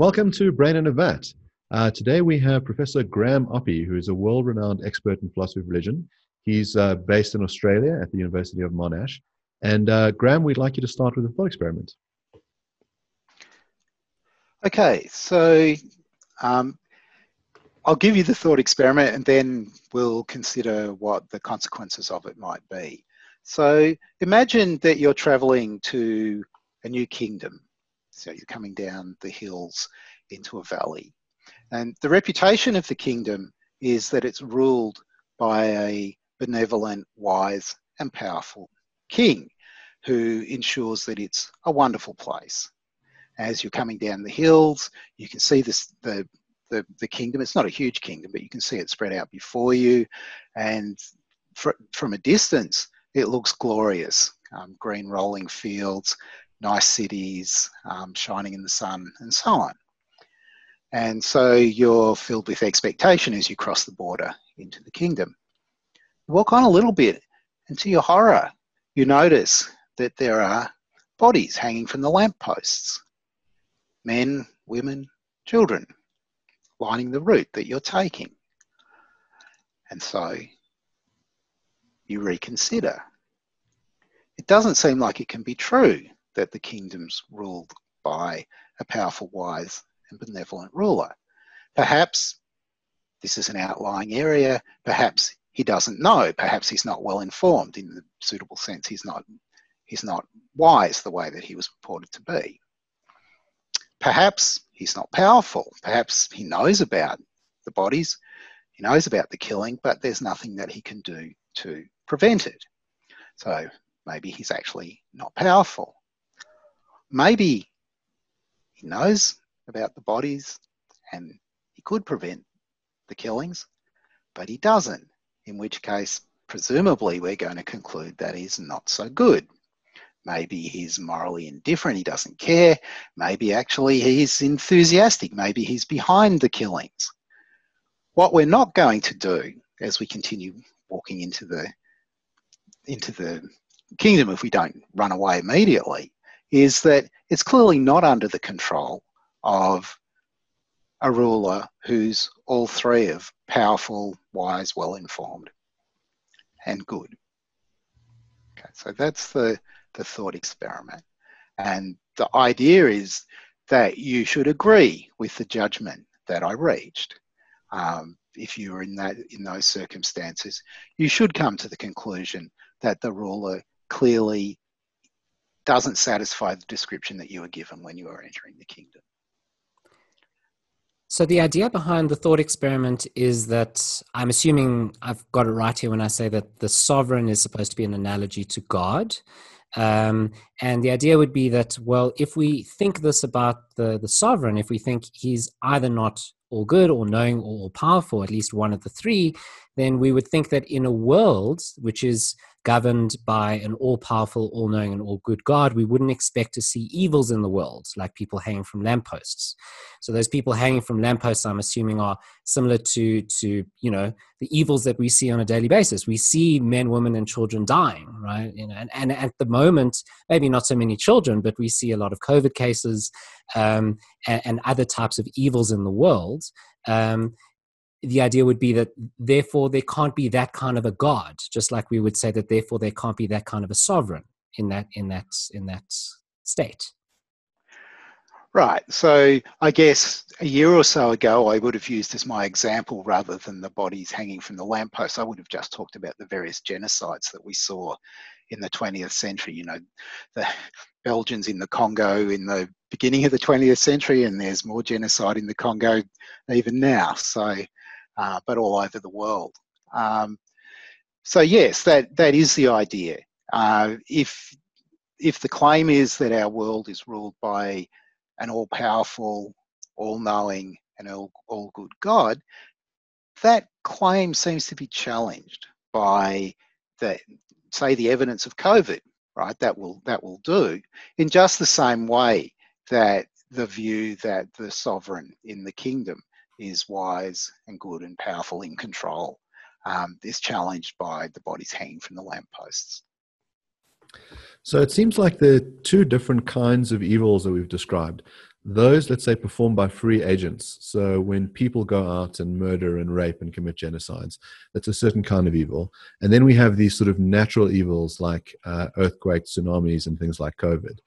Welcome to Brain in a Vat. Uh, today we have Professor Graham Oppy, who is a world renowned expert in philosophy of religion. He's uh, based in Australia at the University of Monash. And uh, Graham, we'd like you to start with a thought experiment. Okay, so um, I'll give you the thought experiment and then we'll consider what the consequences of it might be. So imagine that you're traveling to a new kingdom. So you're coming down the hills into a valley. And the reputation of the kingdom is that it's ruled by a benevolent, wise, and powerful king who ensures that it's a wonderful place. As you're coming down the hills, you can see this, the, the, the kingdom. It's not a huge kingdom, but you can see it spread out before you. And fr from a distance, it looks glorious. Um, green rolling fields, nice cities, um, shining in the sun, and so on. And so you're filled with expectation as you cross the border into the kingdom. You walk on a little bit, and to your horror, you notice that there are bodies hanging from the lampposts men, women, children lining the route that you're taking. And so you reconsider. It doesn't seem like it can be true that the kingdom's ruled by a powerful, wise, and benevolent ruler. Perhaps this is an outlying area. Perhaps he doesn't know. Perhaps he's not well informed in the suitable sense. He's not, he's not wise the way that he was purported to be. Perhaps he's not powerful. Perhaps he knows about the bodies, he knows about the killing, but there's nothing that he can do to prevent it. So maybe he's actually not powerful. Maybe he knows about the bodies and he could prevent the killings, but he doesn't, in which case, presumably, we're going to conclude that he's not so good. Maybe he's morally indifferent, he doesn't care. Maybe actually he's enthusiastic, maybe he's behind the killings. What we're not going to do as we continue walking into the into the kingdom if we don't run away immediately is that it's clearly not under the control of a ruler who's all three of powerful, wise, well informed, and good. Okay, so that's the, the thought experiment. And the idea is that you should agree with the judgment that I reached. Um, if you were in that in those circumstances, you should come to the conclusion that the ruler clearly doesn't satisfy the description that you were given when you were entering the kingdom. So, the idea behind the thought experiment is that I'm assuming I've got it right here when I say that the sovereign is supposed to be an analogy to God. Um, and the idea would be that, well, if we think this about the, the sovereign, if we think he's either not all good or knowing or all powerful, at least one of the three, then we would think that in a world which is governed by an all powerful, all knowing, and all good God, we wouldn't expect to see evils in the world, like people hanging from lampposts. So, those people hanging from lampposts, I'm assuming, are similar to, to you know, the evils that we see on a daily basis. We see men, women, and children dying, right? You know, and, and at the moment, maybe not so many children, but we see a lot of COVID cases um, and, and, other types of evils in the world. Um, the idea would be that therefore there can't be that kind of a god just like we would say that therefore there can't be that kind of a sovereign in that in that in that state. Right. So i guess a year or so ago i would have used as my example rather than the bodies hanging from the lamppost. I would have just talked about the various genocides that we saw in the 20th century you know the belgians in the congo in the beginning of the 20th century and there's more genocide in the congo even now. So uh, but all over the world. Um, so yes, that, that is the idea. Uh, if, if the claim is that our world is ruled by an all-powerful, all-knowing, and all, all good God, that claim seems to be challenged by the, say, the evidence of COVID, right? That will that will do in just the same way that the view that the sovereign in the kingdom is wise and good and powerful in control um, is challenged by the bodies hanging from the lampposts. So it seems like there are two different kinds of evils that we've described. those, let's say, performed by free agents. So when people go out and murder and rape and commit genocides, that's a certain kind of evil. And then we have these sort of natural evils like uh, earthquakes, tsunamis, and things like COVID.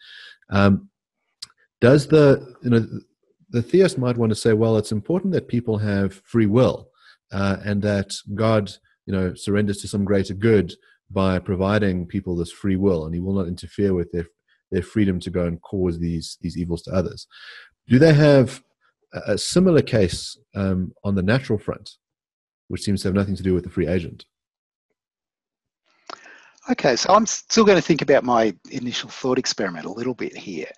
Um, does the you know the theist might want to say, well, it's important that people have free will, uh, and that God you know surrenders to some greater good by providing people this free will, and He will not interfere with their their freedom to go and cause these these evils to others. Do they have a similar case um, on the natural front, which seems to have nothing to do with the free agent? Okay, so I'm still going to think about my initial thought experiment a little bit here.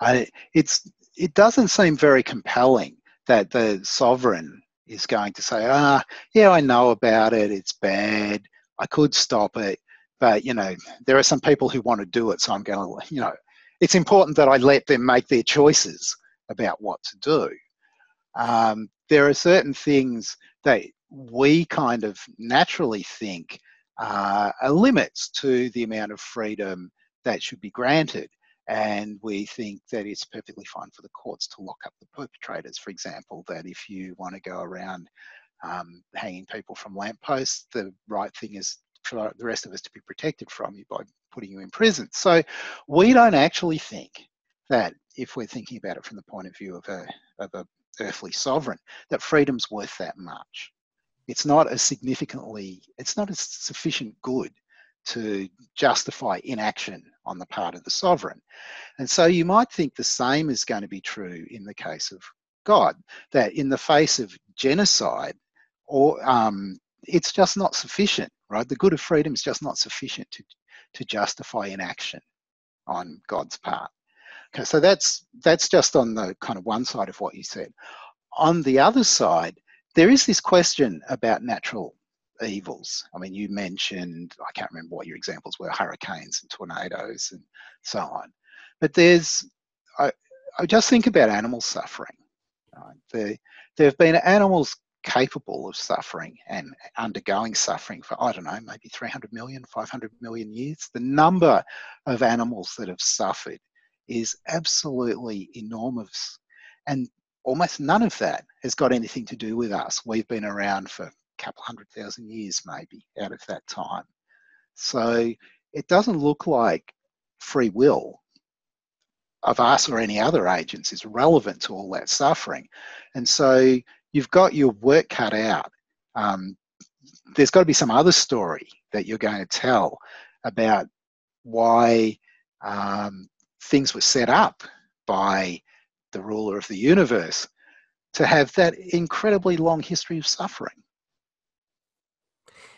Uh, it's it doesn't seem very compelling that the sovereign is going to say, ah, yeah, I know about it. It's bad. I could stop it but you know there are some people who want to do it so i'm going to you know it's important that i let them make their choices about what to do um, there are certain things that we kind of naturally think uh, are limits to the amount of freedom that should be granted and we think that it's perfectly fine for the courts to lock up the perpetrators for example that if you want to go around um, hanging people from lampposts the right thing is for the rest of us to be protected from you by putting you in prison. So we don't actually think that if we're thinking about it from the point of view of a, of a earthly sovereign, that freedom's worth that much. It's not a significantly, it's not a sufficient good to justify inaction on the part of the sovereign. And so you might think the same is going to be true in the case of God, that in the face of genocide, or um, it's just not sufficient right? The good of freedom is just not sufficient to, to justify inaction on God's part. Okay, so that's that's just on the kind of one side of what you said. On the other side, there is this question about natural evils. I mean, you mentioned I can't remember what your examples were: hurricanes and tornadoes and so on. But there's I, I just think about animal suffering. Right? There, there have been animals capable of suffering and undergoing suffering for, I don't know, maybe 300 million, 500 million years. The number of animals that have suffered is absolutely enormous. And almost none of that has got anything to do with us. We've been around for couple hundred thousand years, maybe, out of that time. So it doesn't look like free will of us or any other agents is relevant to all that suffering. And so you've got your work cut out. Um, there's got to be some other story that you're going to tell about why um, things were set up by the ruler of the universe to have that incredibly long history of suffering.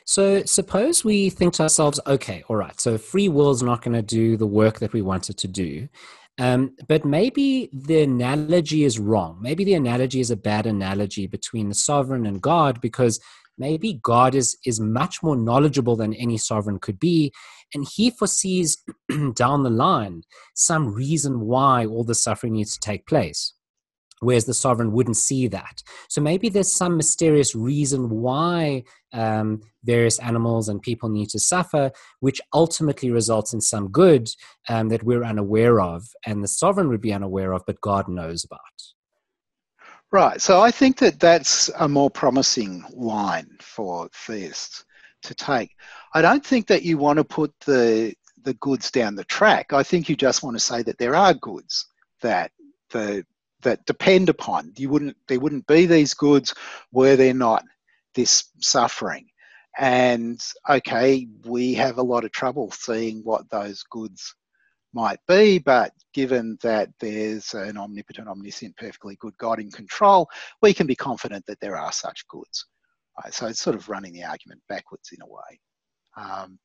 So suppose we think to ourselves, okay, all right, so free will is not going to do the work that we want it to do. Um, but maybe the analogy is wrong. Maybe the analogy is a bad analogy between the sovereign and God because maybe God is, is much more knowledgeable than any sovereign could be. And he foresees down the line some reason why all the suffering needs to take place whereas the sovereign wouldn't see that. So maybe there's some mysterious reason why um, various animals and people need to suffer, which ultimately results in some good um, that we're unaware of, and the sovereign would be unaware of, but God knows about. Right. So I think that that's a more promising line for theists to take. I don't think that you want to put the the goods down the track. I think you just want to say that there are goods that the that depend upon. You wouldn't there wouldn't be these goods were there not this suffering. And okay, we have a lot of trouble seeing what those goods might be, but given that there's an omnipotent, omniscient, perfectly good God in control, we can be confident that there are such goods. Right? So it's sort of running the argument backwards in a way. Um,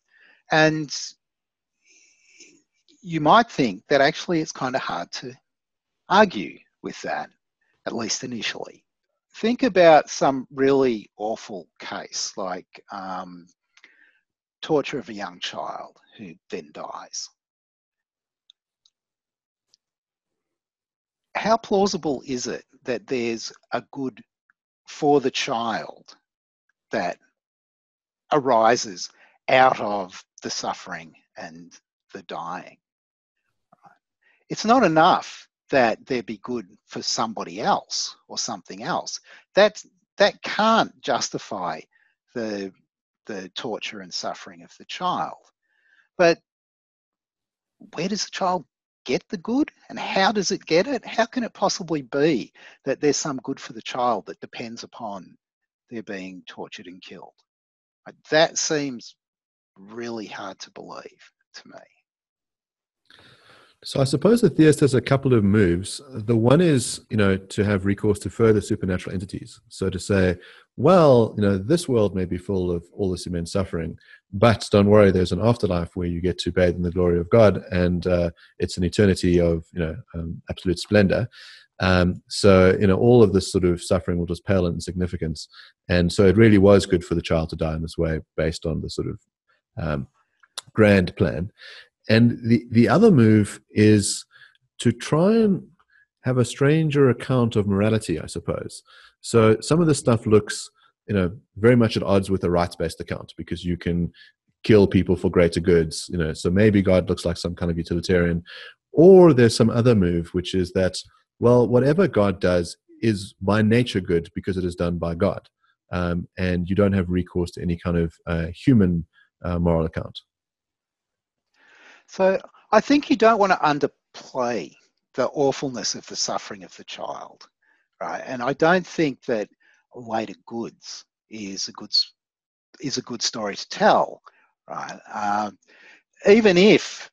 and you might think that actually it's kind of hard to argue with that, at least initially. Think about some really awful case like um, torture of a young child who then dies. How plausible is it that there's a good for the child that arises out of the suffering and the dying? It's not enough that there be good for somebody else or something else. That that can't justify the the torture and suffering of the child. But where does the child get the good and how does it get it? How can it possibly be that there's some good for the child that depends upon their being tortured and killed? That seems really hard to believe to me. So I suppose the theist has a couple of moves. The one is, you know, to have recourse to further supernatural entities. So to say, well, you know, this world may be full of all this immense suffering, but don't worry, there's an afterlife where you get to bathe in the glory of God, and uh, it's an eternity of, you know, um, absolute splendor. Um, so, you know, all of this sort of suffering will just pale in significance. And so it really was good for the child to die in this way based on the sort of um, grand plan. And the, the other move is to try and have a stranger account of morality, I suppose. So some of this stuff looks, you know, very much at odds with a rights-based account because you can kill people for greater goods, you know. So maybe God looks like some kind of utilitarian, or there's some other move which is that, well, whatever God does is by nature good because it is done by God, um, and you don't have recourse to any kind of uh, human uh, moral account. So I think you don't want to underplay the awfulness of the suffering of the child, right? And I don't think that later goods is a good is a good story to tell, right? Um, even if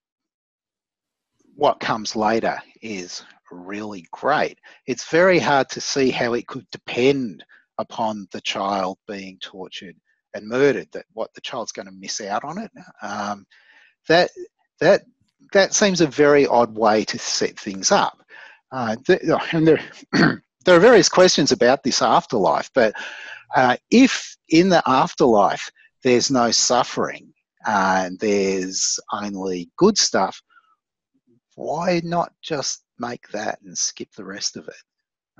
what comes later is really great, it's very hard to see how it could depend upon the child being tortured and murdered. That what the child's going to miss out on it. Um, that that that seems a very odd way to set things up. Uh, and there, there are various questions about this afterlife, but uh, if in the afterlife there's no suffering and there's only good stuff, why not just make that and skip the rest of it?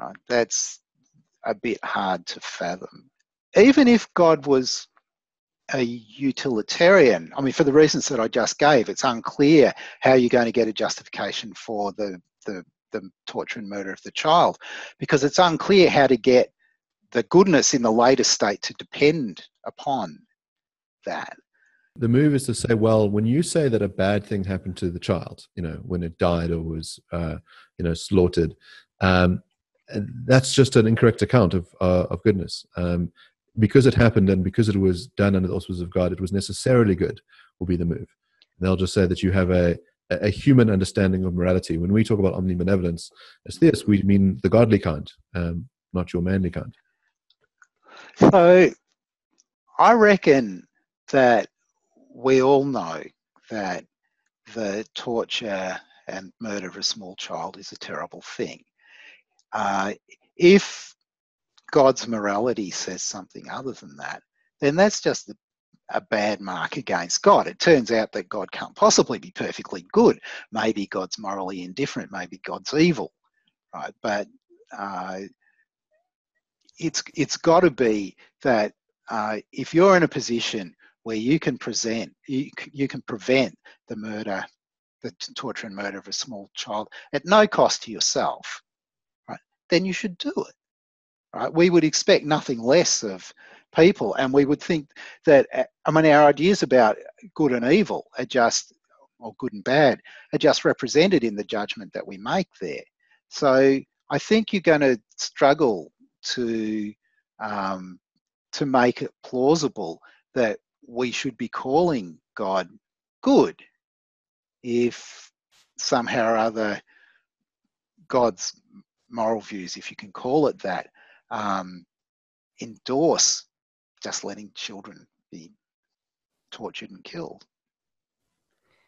Uh, that's a bit hard to fathom. Even if God was a utilitarian. I mean, for the reasons that I just gave, it's unclear how you're going to get a justification for the, the, the torture and murder of the child because it's unclear how to get the goodness in the later state to depend upon that. The move is to say, well, when you say that a bad thing happened to the child, you know, when it died or was, uh, you know, slaughtered, um, that's just an incorrect account of uh, of goodness. Um, because it happened and because it was done under the auspices of God, it was necessarily good, will be the move. And they'll just say that you have a, a human understanding of morality. When we talk about omnibenevolence, as theists, we mean the godly kind, um, not your manly kind. So I reckon that we all know that the torture and murder of a small child is a terrible thing. Uh, if God's morality says something other than that, then that's just a bad mark against God. It turns out that God can't possibly be perfectly good. Maybe God's morally indifferent. Maybe God's evil, right? But uh, it's it's got to be that uh, if you're in a position where you can present, you, you can prevent the murder, the torture and murder of a small child at no cost to yourself, right? Then you should do it right? We would expect nothing less of people, and we would think that uh, I mean our ideas about good and evil are just or good and bad are just represented in the judgment that we make there. So I think you're going to struggle to um, to make it plausible that we should be calling God good if somehow or other God's moral views, if you can call it that, um, endorse just letting children be tortured and killed.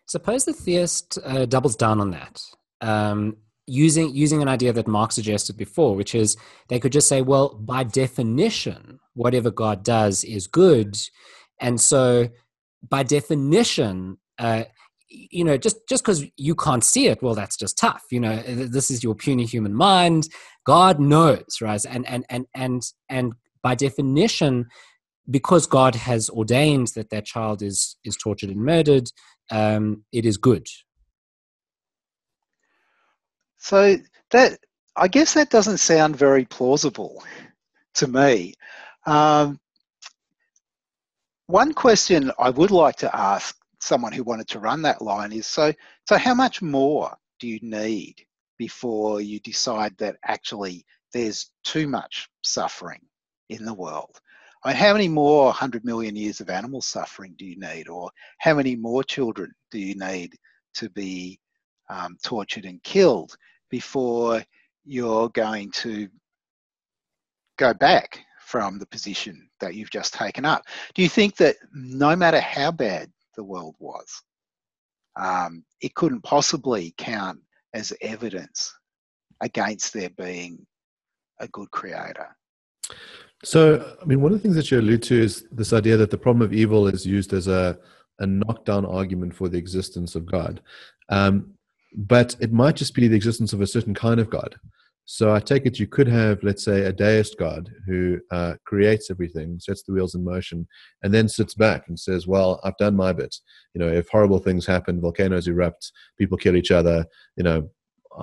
Suppose the theist uh, doubles down on that, um, using using an idea that Mark suggested before, which is they could just say, well, by definition, whatever God does is good, and so by definition, uh, you know, just just because you can't see it, well, that's just tough. You know, this is your puny human mind. God knows, right? And and and and and by definition, because God has ordained that that child is is tortured and murdered, um, it is good. So that I guess that doesn't sound very plausible to me. Um, one question I would like to ask someone who wanted to run that line is so so how much more do you need before you decide that actually there's too much suffering in the world? I mean, how many more 100 million years of animal suffering do you need? Or how many more children do you need to be um, tortured and killed before you're going to go back from the position that you've just taken up? Do you think that no matter how bad the world was, um, it couldn't possibly count as evidence against there being a good creator? So, I mean, one of the things that you allude to is this idea that the problem of evil is used as a, a knockdown argument for the existence of God. Um, but it might just be the existence of a certain kind of God. So I take it you could have, let's say, a deist God who uh, creates everything, sets the wheels in motion, and then sits back and says, "Well, I've done my bit. You know, if horrible things happen, volcanoes erupt, people kill each other, you know,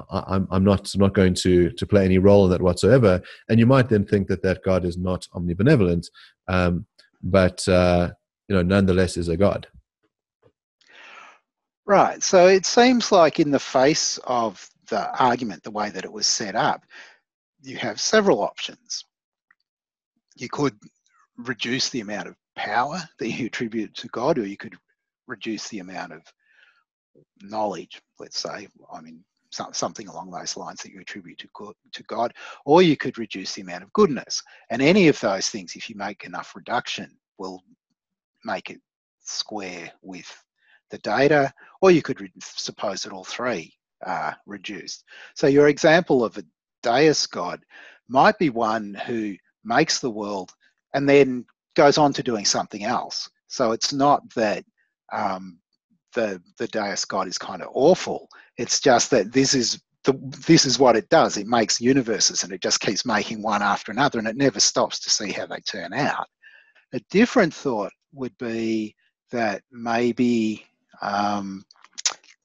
I'm, I'm not I'm not going to to play any role in that whatsoever. And you might then think that that God is not omnibenevolent, um, but uh, you know nonetheless is a God. Right. So it seems like in the face of the argument, the way that it was set up, you have several options. You could reduce the amount of power that you attribute to God, or you could reduce the amount of knowledge, let's say. I mean, something along those lines that you attribute to God, or you could reduce the amount of goodness. And any of those things, if you make enough reduction, will make it square with the data, or you could suppose that all three are reduced. So your example of a deist God might be one who makes the world and then goes on to doing something else. So it's not that um, the the deist God is kind of awful. It's just that this is the, this is what it does. It makes universes and it just keeps making one after another and it never stops to see how they turn out. A different thought would be that maybe um,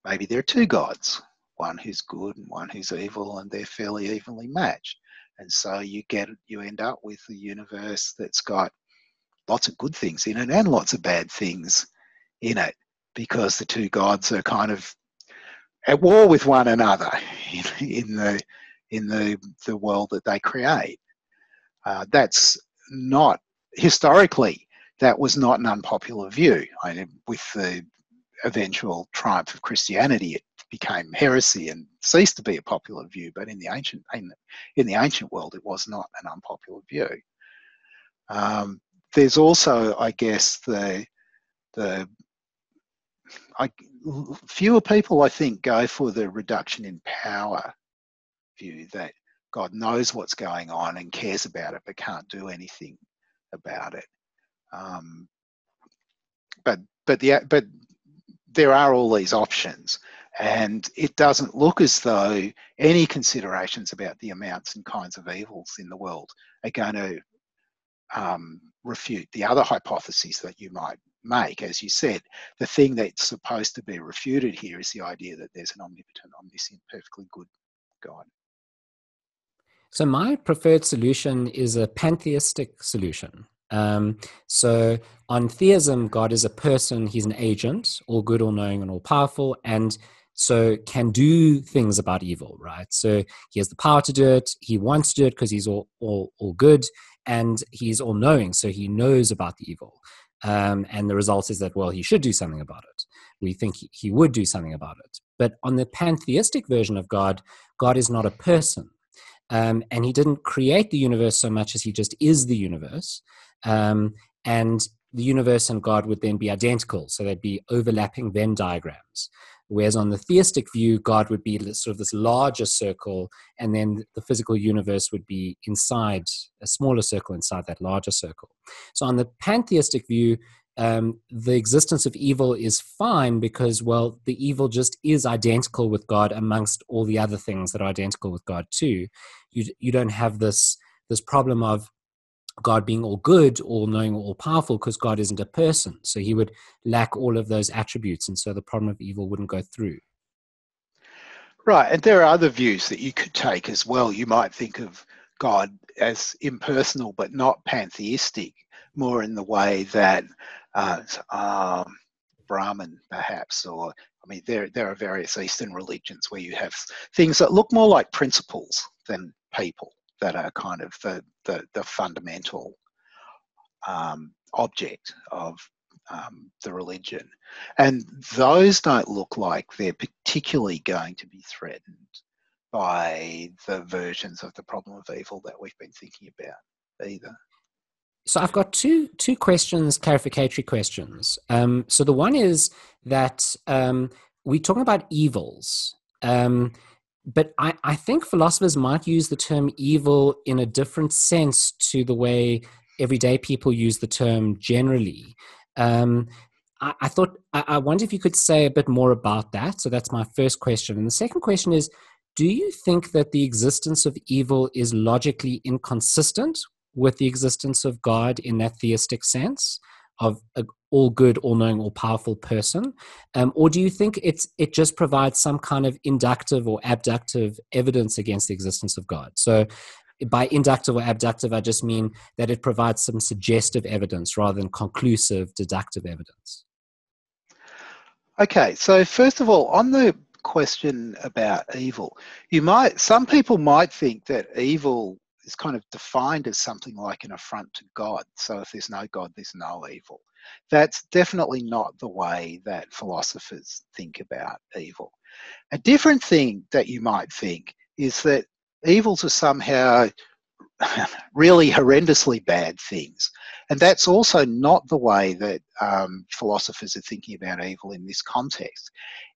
maybe there are two gods, one who's good and one who's evil, and they're fairly evenly matched. And so you get you end up with a universe that's got lots of good things in it and lots of bad things in it because the two gods are kind of at war with one another in, in the in the the world that they create. Uh, that's not historically that was not an unpopular view. I mean, with the eventual triumph of Christianity, it became heresy and ceased to be a popular view. But in the ancient in, in the ancient world, it was not an unpopular view. Um, there's also, I guess, the the I, fewer people, I think, go for the reduction in power view that God knows what's going on and cares about it, but can't do anything about it. Um, but but the but there are all these options, and it doesn't look as though any considerations about the amounts and kinds of evils in the world are going to um, refute the other hypotheses that you might make. As you said, the thing that's supposed to be refuted here is the idea that there's an omnipotent, omniscient, perfectly good God. So, my preferred solution is a pantheistic solution. Um, so, on theism, God is a person, he's an agent, all good, all knowing, and all powerful, and so can do things about evil, right? So, he has the power to do it, he wants to do it because he's all, all, all good, and he's all knowing, so he knows about the evil. Um, and the result is that, well, he should do something about it. We think he, he would do something about it. But on the pantheistic version of God, God is not a person. Um, and he didn't create the universe so much as he just is the universe. Um, and the universe and God would then be identical. So they'd be overlapping Venn diagrams. Whereas on the theistic view, God would be sort of this larger circle, and then the physical universe would be inside a smaller circle inside that larger circle. So on the pantheistic view, um, the existence of evil is fine because, well, the evil just is identical with God amongst all the other things that are identical with God too. You you don't have this this problem of God being all good, all knowing, all powerful, because God isn't a person. So he would lack all of those attributes. And so the problem of evil wouldn't go through. Right, and there are other views that you could take as well. You might think of God as impersonal but not pantheistic, more in the way that uh, um, Brahman, perhaps, or I mean, there there are various Eastern religions where you have things that look more like principles than people that are kind of the the, the fundamental um, object of um, the religion. And those don't look like they're particularly going to be threatened by the versions of the problem of evil that we've been thinking about either. So I've got two two questions, clarificatory questions. Um, so the one is that um, we're talking about evils, um, but I, I think philosophers might use the term evil in a different sense to the way everyday people use the term generally. Um, I, I, thought, I, I wonder if you could say a bit more about that. So that's my first question. And the second question is Do you think that the existence of evil is logically inconsistent with the existence of God in that theistic sense? Of a all good, all knowing, all powerful person? Um, or do you think it's it just provides some kind of inductive or abductive evidence against the existence of God? So by inductive or abductive, I just mean that it provides some suggestive evidence rather than conclusive deductive evidence. Okay, so first of all, on the question about evil, you might some people might think that evil is kind of defined as something like an affront to God. So if there's no God, there's no evil. That's definitely not the way that philosophers think about evil. A different thing that you might think is that evils are somehow really horrendously bad things. And that's also not the way that um, philosophers are thinking about evil in this context.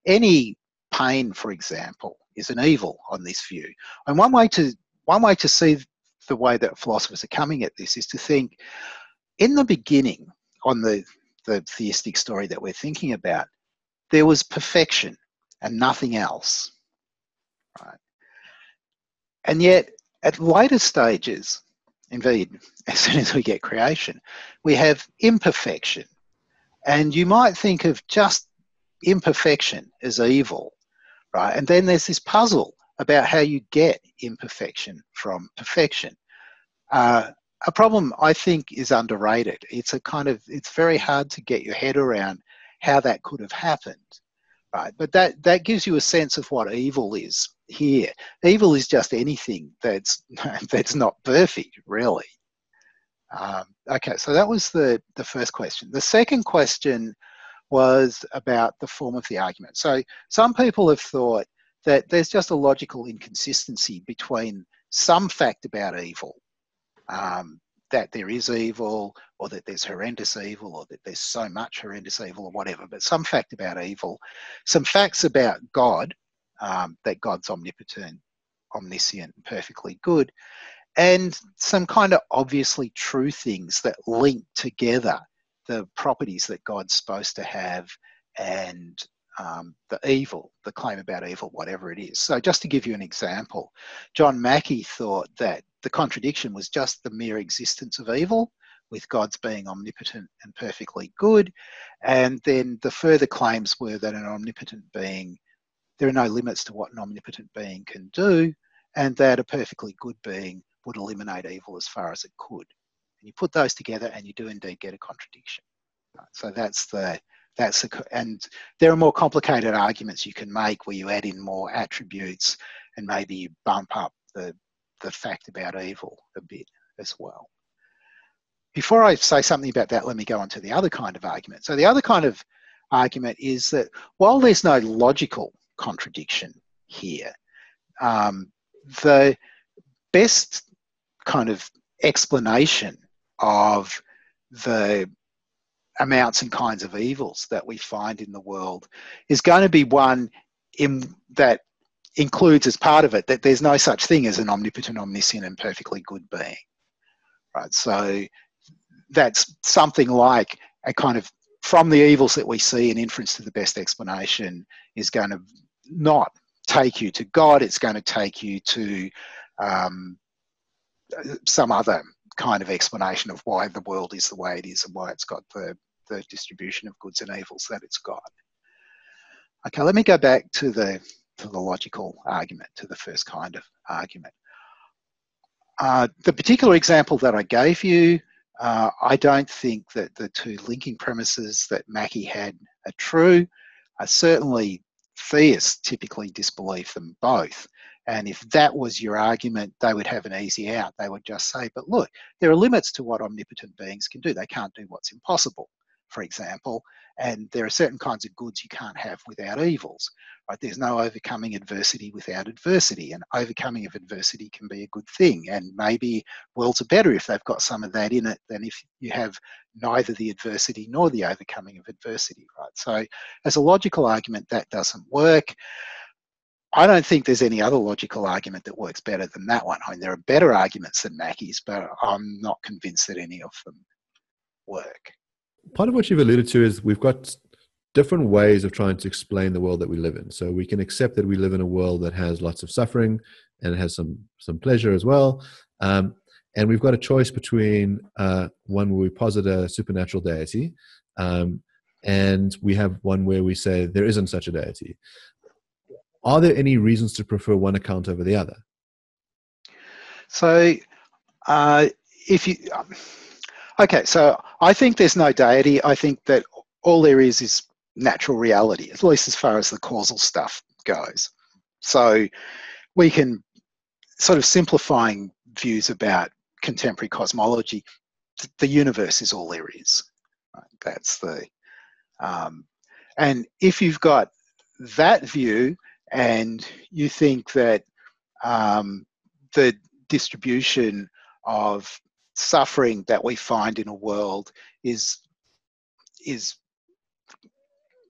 Any pain, for example, is an evil on this view. And one way to one way to see the way that philosophers are coming at this is to think in the beginning on the, the theistic story that we're thinking about, there was perfection and nothing else. Right? And yet, at later stages, indeed, as soon as we get creation, we have imperfection. And you might think of just imperfection as evil, right? And then there's this puzzle about how you get imperfection from perfection. Uh, a problem I think is underrated. It's a kind of it's very hard to get your head around how that could have happened, right? But that that gives you a sense of what evil is here. Evil is just anything that's that's not perfect, really. Um, okay, so that was the the first question. The second question was about the form of the argument. So some people have thought that there's just a logical inconsistency between some fact about evil um, that there is evil or that there's horrendous evil or that there's so much horrendous evil or whatever, but some fact about evil, some facts about God, um, that God's omnipotent, omniscient, perfectly good, and some kind of obviously true things that link together the properties that God's supposed to have and um, the evil, the claim about evil, whatever it is. So, just to give you an example, John Mackie thought that the contradiction was just the mere existence of evil, with God's being omnipotent and perfectly good. And then the further claims were that an omnipotent being, there are no limits to what an omnipotent being can do, and that a perfectly good being would eliminate evil as far as it could. And you put those together, and you do indeed get a contradiction. So that's the that's a, and there are more complicated arguments you can make where you add in more attributes and maybe you bump up the the fact about evil a bit as well. Before I say something about that, let me go on to the other kind of argument. So the other kind of argument is that while there's no logical contradiction here, um, the best kind of explanation of the amounts and kinds of evils that we find in the world is going to be one in that includes as part of it that there's no such thing as an omnipotent, omniscient, and perfectly good being. Right. So that's something like a kind of from the evils that we see, an inference to the best explanation is going to not take you to God. It's going to take you to um, some other kind of explanation of why the world is the way it is and why it's got the the distribution of goods and evils that it's got. Okay, let me go back to the to the logical argument, to the first kind of argument. Uh, the particular example that I gave you, uh, I don't think that the two linking premises that Mackie had are true. Uh, certainly, theists typically disbelieve them both. And if that was your argument, they would have an easy out. They would just say, but look, there are limits to what omnipotent beings can do. They can't do what's impossible, for example. And there are certain kinds of goods you can't have without evils. Right? There's no overcoming adversity without adversity, and overcoming of adversity can be a good thing. And maybe worlds are better if they've got some of that in it than if you have neither the adversity nor the overcoming of adversity. Right? So, as a logical argument, that doesn't work. I don't think there's any other logical argument that works better than that one. I mean, there are better arguments than Mackie's, but I'm not convinced that any of them work part of what you've alluded to is we've got different ways of trying to explain the world that we live in. So we can accept that we live in a world that has lots of suffering and it has some some pleasure as well. Um, and we've got a choice between uh, one where we posit a supernatural deity, um, and we have one where we say there isn't such a deity. Are there any reasons to prefer one account over the other? So, uh, if you um, Okay, so I think there's no deity. I think that all there is is natural reality, at least as far as the causal stuff goes. So we can sort of simplifying views about contemporary cosmology. The universe is all there is. That's the, um, and if you've got that view and you think that um, the distribution of suffering that we find in a world is is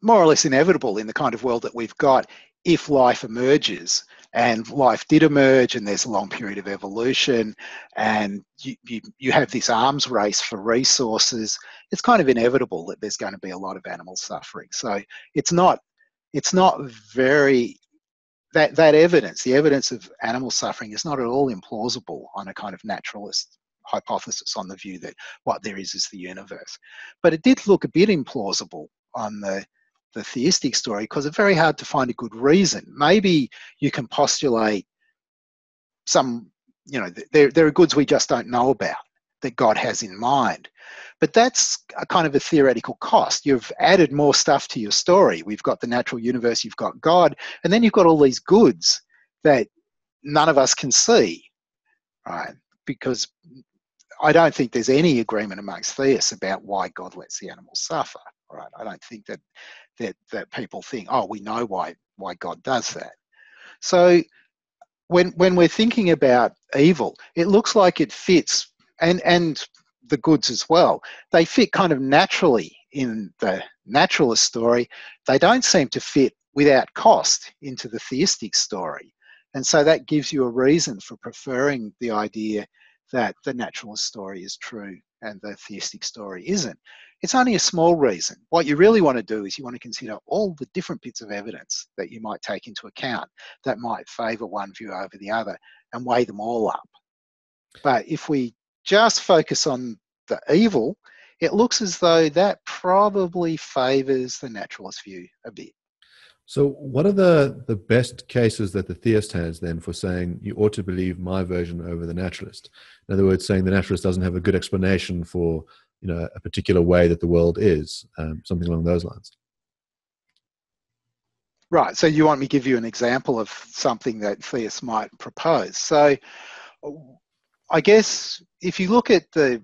more or less inevitable in the kind of world that we've got if life emerges. And life did emerge and there's a long period of evolution and you, you, you have this arms race for resources. It's kind of inevitable that there's going to be a lot of animal suffering. So it's not it's not very that that evidence the evidence of animal suffering is not at all implausible on a kind of naturalist hypothesis on the view that what there is is the universe. But it did look a bit implausible on the the theistic story because it's very hard to find a good reason. Maybe you can postulate some, you know, there, there are goods we just don't know about that God has in mind. But that's a kind of a theoretical cost. You've added more stuff to your story. We've got the natural universe, you've got God, and then you've got all these goods that none of us can see, right? Because I don't think there's any agreement amongst theists about why God lets the animals suffer. Right? I don't think that that that people think, oh, we know why why God does that. So when when we're thinking about evil, it looks like it fits and and the goods as well. They fit kind of naturally in the naturalist story. They don't seem to fit without cost into the theistic story. And so that gives you a reason for preferring the idea that the naturalist story is true and the theistic story isn't. It's only a small reason. What you really want to do is you want to consider all the different bits of evidence that you might take into account that might favour one view over the other and weigh them all up. But if we just focus on the evil, it looks as though that probably favours the naturalist view a bit. So, what are the, the best cases that the theist has then for saying you ought to believe my version over the naturalist? In other words, saying the naturalist doesn't have a good explanation for you know a particular way that the world is, um, something along those lines. Right. So, you want me to give you an example of something that theists might propose? So, I guess if you look at the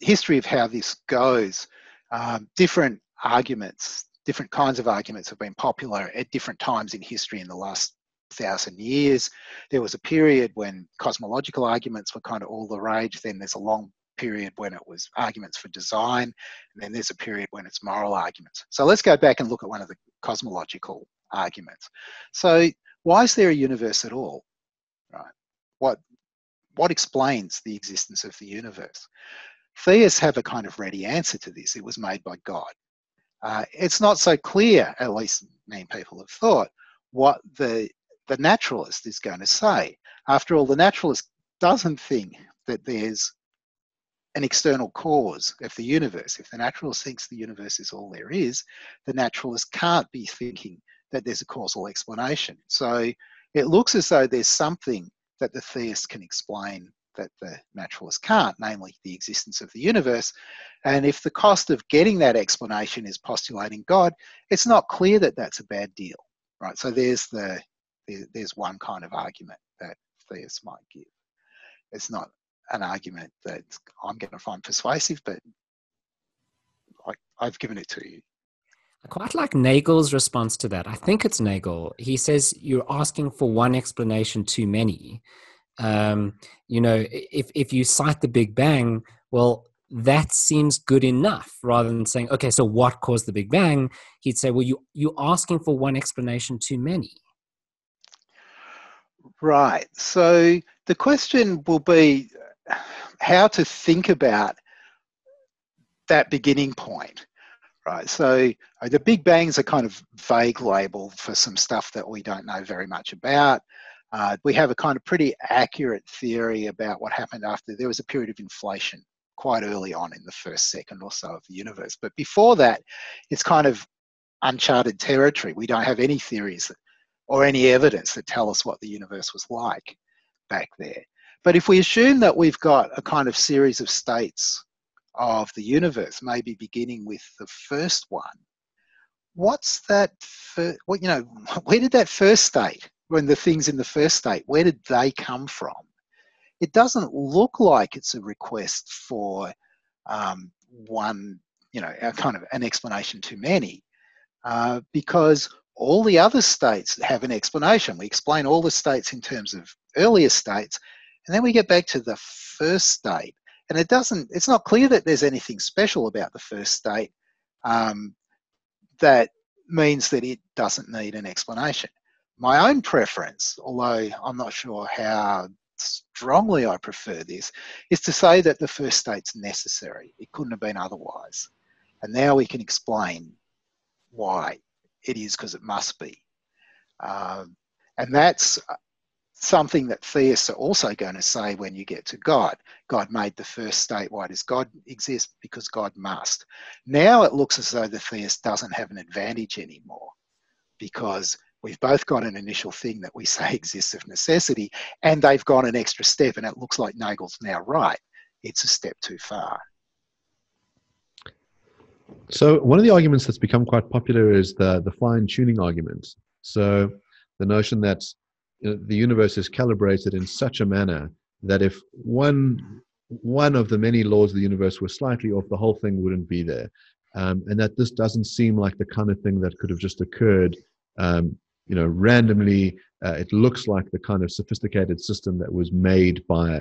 history of how this goes, um, different arguments different kinds of arguments have been popular at different times in history in the last thousand years. There was a period when cosmological arguments were kind of all the rage. Then there's a long period when it was arguments for design, and then there's a period when it's moral arguments. So let's go back and look at one of the cosmological arguments. So why is there a universe at all? Right? What what explains the existence of the universe? Theists have a kind of ready answer to this. It was made by God. Uh, it's not so clear, at least many people have thought, what the the naturalist is going to say. After all, the naturalist doesn't think that there's an external cause of the universe. If the naturalist thinks the universe is all there is, the naturalist can't be thinking that there's a causal explanation. So it looks as though there's something that the theist can explain that the naturalist can't, namely the existence of the universe. And if the cost of getting that explanation is postulating God, it's not clear that that's a bad deal, right? So there's the there's one kind of argument that theists might give. It's not an argument that I'm going to find persuasive, but I, I've given it to you. I quite like Nagel's response to that. I think it's Nagel. He says you're asking for one explanation too many um, you know if if you cite the big bang well that seems good enough rather than saying okay so what caused the big bang? He'd say well you you're asking for one explanation too many. Right. So the question will be how to think about that beginning point right? So the big bang is a kind of vague label for some stuff that we don't know very much about uh, we have a kind of pretty accurate theory about what happened after there was a period of inflation quite early on in the first second or so of the universe. But before that, it's kind of uncharted territory. We don't have any theories that, or any evidence that tell us what the universe was like back there. But if we assume that we've got a kind of series of states of the universe, maybe beginning with the first one, what's that? Fir- what you know, where did that first state when the things in the first state, where did they come from? It doesn't look like it's a request for um, one, you know, kind of an explanation too many, uh, because all the other states have an explanation. We explain all the states in terms of earlier states, and then we get back to the first state, and it doesn't. It's not clear that there's anything special about the first state um, that means that it doesn't need an explanation. My own preference, although I'm not sure how strongly I prefer this, is to say that the first state's necessary. It couldn't have been otherwise. And now we can explain why it is because it must be. Um, and that's uh, something that theists are also going to say when you get to God. God made the first state. Why does God exist? Because God must. Now it looks as though the theist doesn't have an advantage anymore because we've both got an initial thing that we say exists of necessity, and they've gone an extra step, and it looks like Nagel's now right. It's a step too far. So one of the arguments that's become quite popular is the the fine tuning argument. So the notion that you know, the universe is calibrated in such a manner that if one one of the many laws of the universe were slightly off, the whole thing wouldn't be there, um, and that this doesn't seem like the kind of thing that could have just occurred um, you know, randomly, uh, it looks like the kind of sophisticated system that was made by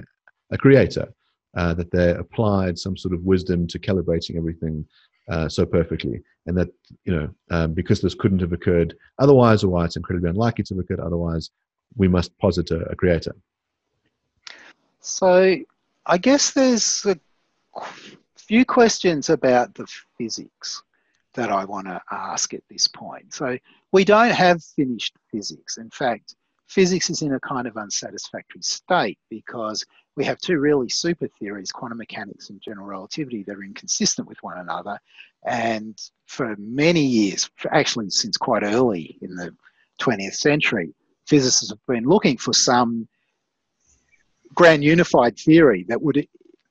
a creator, uh, that they applied some sort of wisdom to calibrating everything uh, so perfectly, and that you know, um, because this couldn't have occurred otherwise, or why it's incredibly unlikely to have occurred otherwise, we must posit a, a creator. So, I guess there's a few questions about the physics that I want to ask at this point. So we don't have finished physics. In fact, physics is in a kind of unsatisfactory state because we have two really super theories, quantum mechanics and general relativity, that are inconsistent with one another. And for many years, actually since quite early in the 20th century, physicists have been looking for some grand unified theory that would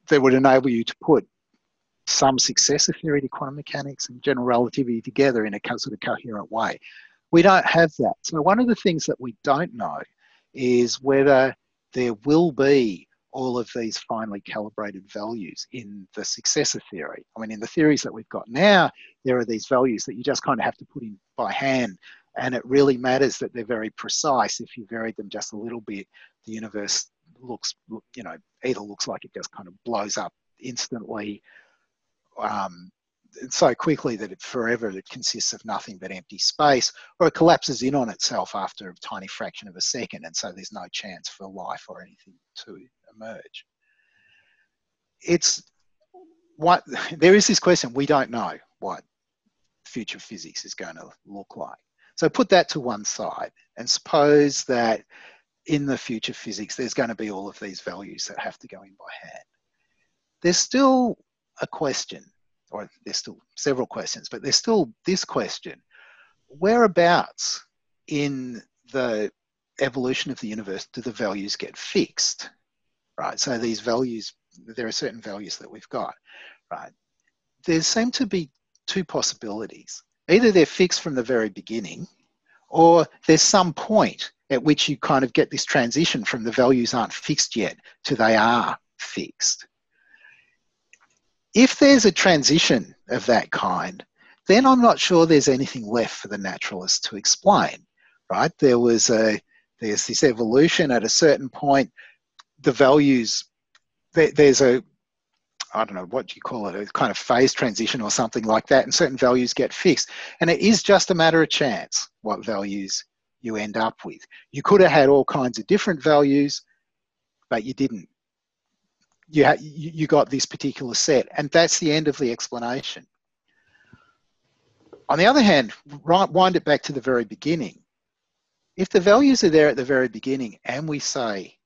that would enable you to put some success successor theory to quantum mechanics and general relativity together in a sort of coherent way. We don't have that. So one of the things that we don't know is whether there will be all of these finely calibrated values in the successor theory. I mean, in the theories that we've got now, there are these values that you just kind of have to put in by hand. And it really matters that they're very precise. If you vary them just a little bit, the universe looks, you know, either looks like it just kind of blows up instantly um, so quickly that it forever it consists of nothing but empty space, or it collapses in on itself after a tiny fraction of a second, and so there's no chance for life or anything to emerge. It's what there is this question we don't know what future physics is going to look like. So put that to one side and suppose that in the future physics there's going to be all of these values that have to go in by hand. There's still a question, or there's still several questions, but there's still this question whereabouts in the evolution of the universe do the values get fixed? Right. So these values, there are certain values that we've got. Right. There seem to be two possibilities. Either they're fixed from the very beginning, or there's some point at which you kind of get this transition from the values aren't fixed yet to they are fixed. If there's a transition of that kind, then I'm not sure there's anything left for the naturalist to explain, right? There was a, there's this evolution at a certain point, the values, there, there's a, I don't know, what do you call it, a kind of phase transition or something like that, and certain values get fixed. And it is just a matter of chance what values you end up with. You could have had all kinds of different values, but you didn't. You, ha- you got this particular set, and that's the end of the explanation. On the other hand, right, wind it back to the very beginning. If the values are there at the very beginning and we say,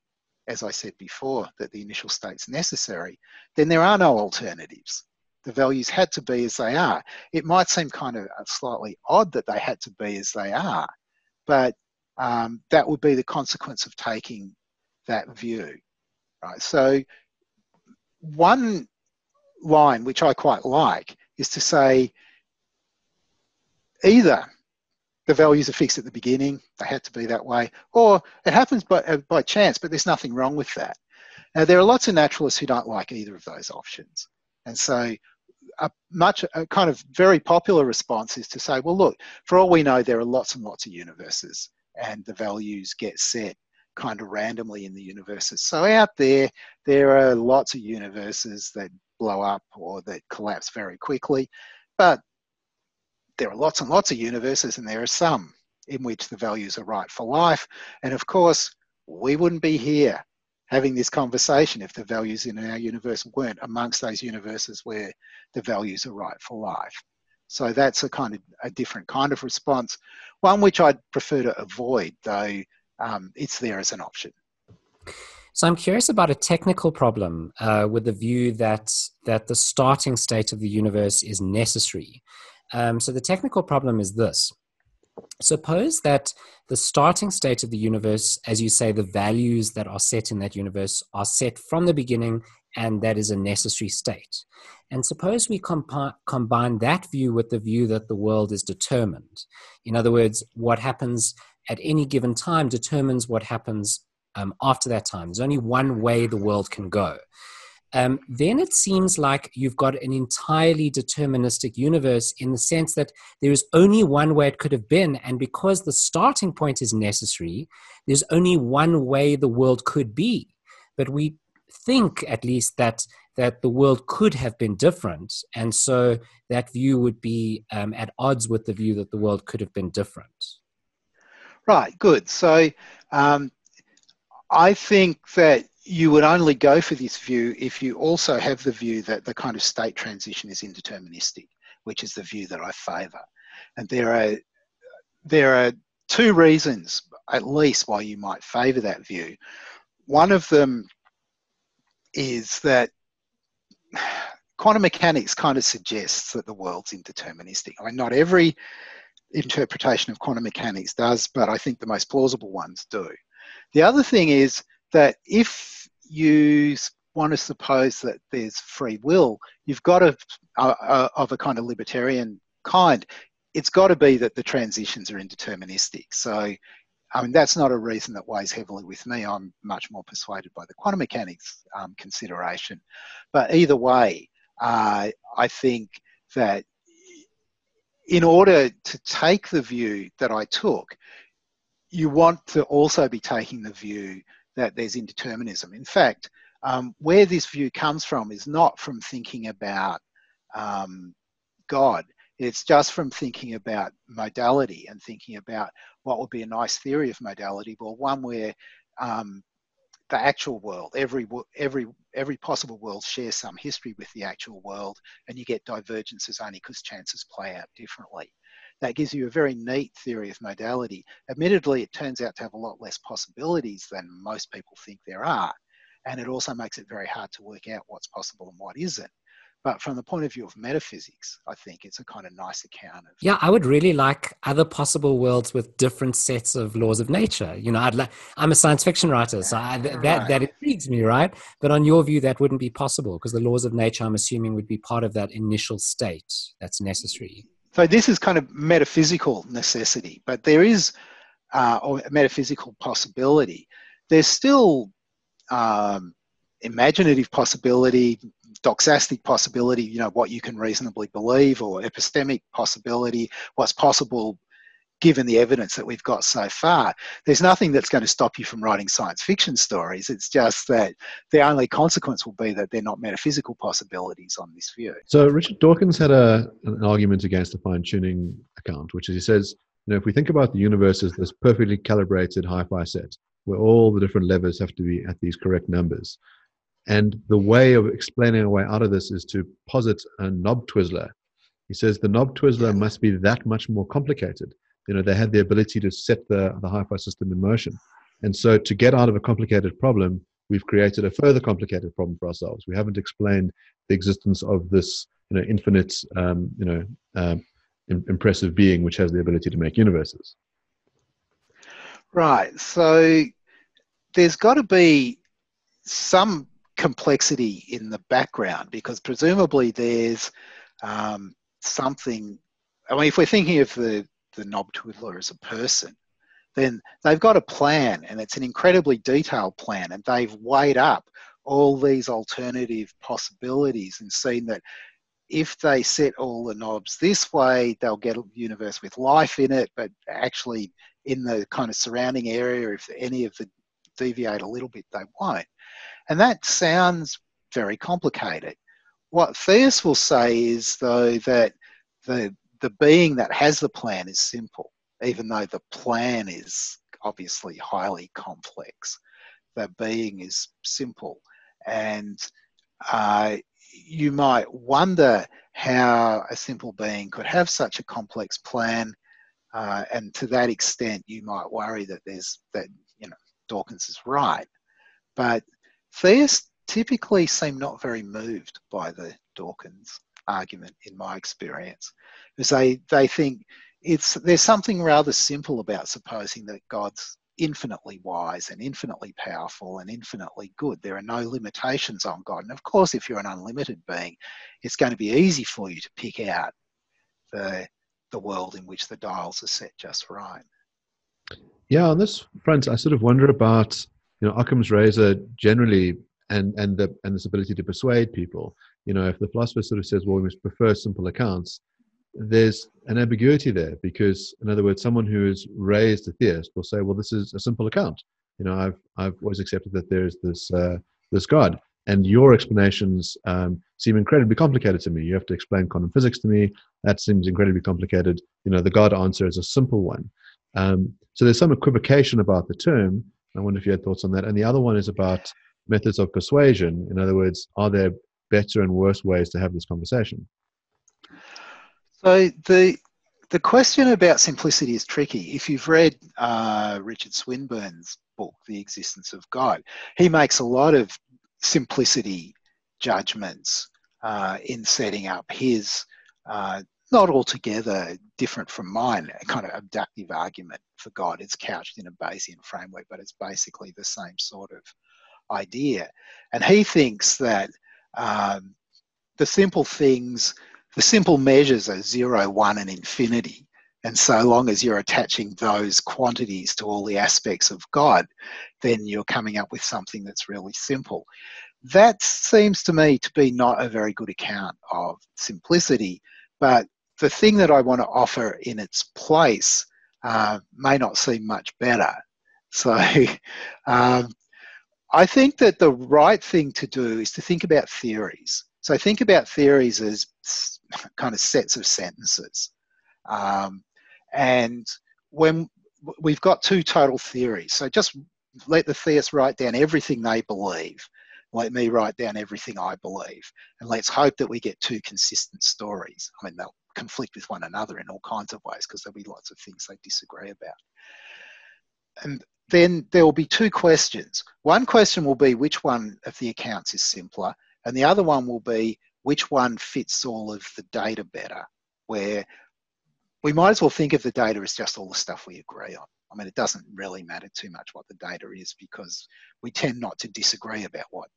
as I said before, that the initial state's necessary, then there are no alternatives. The values had to be as they are. It might seem kind of slightly odd that they had to be as they are, but um, that would be the consequence of taking that view. Right. So one line which I quite like is to say either the values are fixed at the beginning, they had to be that way, or it happens by, uh, by chance, but there's nothing wrong with that. Now, there are lots of naturalists who don't like either of those options. And so a much a kind of very popular response is to say, well, look, for all we know, there are lots and lots of universes, and the values get set kind of randomly in the universes. So out there, there are lots of universes that blow up or that collapse very quickly, but there are lots and lots of universes, and there are some in which the values are right for life. And of course, we wouldn't be here having this conversation if the values in our universe weren't amongst those universes where the values are right for life. So that's a kind of a different kind of response, one which I'd prefer to avoid, though um, it's there as an option. So I'm curious about a technical problem uh, with the view that that the starting state of the universe is necessary. Um, so the technical problem is this. Suppose that the starting state of the universe, as you say, the values that are set in that universe are set from the beginning, and that is a necessary state. And suppose we combine that view with the view that the world is determined. In other words, what happens at any given time determines what happens um, after that time. There's only one way the world can go um, then it seems like you've got an entirely deterministic universe in the sense that there is only one way it could have been. And because the starting point is necessary, there's only one way the world could be. But we think, at least, that that the world could have been different, and so that view would be um, at odds with the view that the world could have been different. Right. Good. So um, I think that you would only go for this view if you also have the view that the kind of state transition is indeterministic, which is the view that I favour. And there are there are two reasons, at least, why you might favour that view. One of them is that quantum mechanics kind of suggests that the world's indeterministic. I mean, not every interpretation of quantum mechanics does, but I think the most plausible ones do. The other thing is that if you want to suppose that there's free will, you've got to, uh, uh, of a kind of libertarian kind, it's got to be that the transitions are indeterministic. So, I mean, that's not a reason that weighs heavily with me. I'm much more persuaded by the quantum mechanics um, consideration. But either way, uh, I think that in order to take the view that I took, you want to also be taking the view that there's indeterminism. In fact, um, where this view comes from is not from thinking about um, God. It's just from thinking about modality and thinking about what would be a nice theory of modality, well, one where um, the actual world, every every every possible world shares some history with the actual world, and you get divergences only because chances play out differently that gives you a very neat theory of modality. Admittedly, it turns out to have a lot less possibilities than most people think there are. And it also makes it very hard to work out what's possible and what isn't. But from the point of view of metaphysics, I think it's a kind of nice account of. Yeah, I would really like other possible worlds with different sets of laws of nature. You know, I'd like. I'm a science fiction writer, so I, that right. that intrigues me, right? But on your view, that wouldn't be possible because the laws of nature, I'm assuming, would be part of that initial state that's necessary. So this is kind of metaphysical necessity, but there is uh, or metaphysical possibility. There's still um, imaginative possibility, doxastic possibility, you know, what you can reasonably believe, or epistemic possibility, what's possible given the evidence that we've got so far. There's nothing that's going to stop you from writing science fiction stories. It's just that the only consequence will be that they're not metaphysical possibilities on this view. So Richard Dawkins had a, an argument against the fine tuning account, which is he says, you know, if we think about the universe as this perfectly calibrated hi-fi set, where all the different levers have to be at these correct numbers, and the way of explaining a way out of this is to posit a knob twiddler. He says the knob twiddler must be that much more complicated. You know, they had the ability to set the, the hi-fi system in motion. And so to get out of a complicated problem, we've created a further complicated problem for ourselves. We haven't explained the existence of this, you know, infinite, um, you know, um, impressive being which has the ability to make universes. Right. So there's got to be some complexity in the background because presumably there's um, something. I mean, if we're thinking of the, the knob twiddler as a person, then they've got a plan and it's an incredibly detailed plan and they've weighed up all these alternative possibilities and seen that if they set all the knobs this way, they'll get a universe with life in it, but actually in the kind of surrounding area, if any of the deviate a little bit, they won't. And that sounds very complicated. What Theus will say is, though, that the, the being that has the plan is simple, even though the plan is obviously highly complex. The being is simple. And uh, you might wonder how a simple being could have such a complex plan. Uh, and to that extent, you might worry that there's that, you know, Dawkins is right. But theists typically seem not very moved by the Dawkins argument, in my experience, because they, they think it's there's something rather simple about supposing that God's infinitely wise and infinitely powerful and infinitely good. There are no limitations on God. And of course, if you're an unlimited being, it's going to be easy for you to pick out the, the world in which the dials are set just right. Yeah, on this front, I sort of wonder about you know Occam's razor generally and and the and this ability to persuade people. You know, if the philosopher sort of says, well, we must prefer simple accounts, there's an ambiguity there because, in other words, someone who is raised a theist will say, well, this is a simple account. You know, I've I've always accepted that there's this uh, this God, and your explanations um, seem incredibly complicated to me. You have to explain quantum physics to me. That seems incredibly complicated. You know, the God answer is a simple one. Um, so there's some equivocation about the term. I wonder if you had thoughts on that. And the other one is about methods of persuasion. In other words, are there better and worse ways to have this conversation? So the the question about simplicity is tricky. If you've read uh, Richard Swinburne's book, The Existence of God, he makes a lot of simplicity judgments uh, in setting up his uh, not altogether different from mine, a kind of abductive argument for God. It's couched in a Bayesian framework, but it's basically the same sort of idea. And he thinks that um, the simple things, the simple measures are zero, one, and infinity. And so long as you're attaching those quantities to all the aspects of God, then you're coming up with something that's really simple. That seems to me to be not a very good account of simplicity, but the thing that I want to offer in its place uh, may not seem much better. So um, I think that the right thing to do is to think about theories. So think about theories as kind of sets of sentences. Um, and when we've got two total theories, so just let the theist write down everything they believe. Let me write down everything I believe. And let's hope that we get two consistent stories. I mean, they'll conflict with one another in all kinds of ways because there'll be lots of things they disagree about. And then there will be two questions. One question will be which one of the accounts is simpler, and the other one will be which one fits all of the data better, where we might as well think of the data as just all the stuff we agree on. I mean, it doesn't really matter too much what the data is because we tend not to disagree about what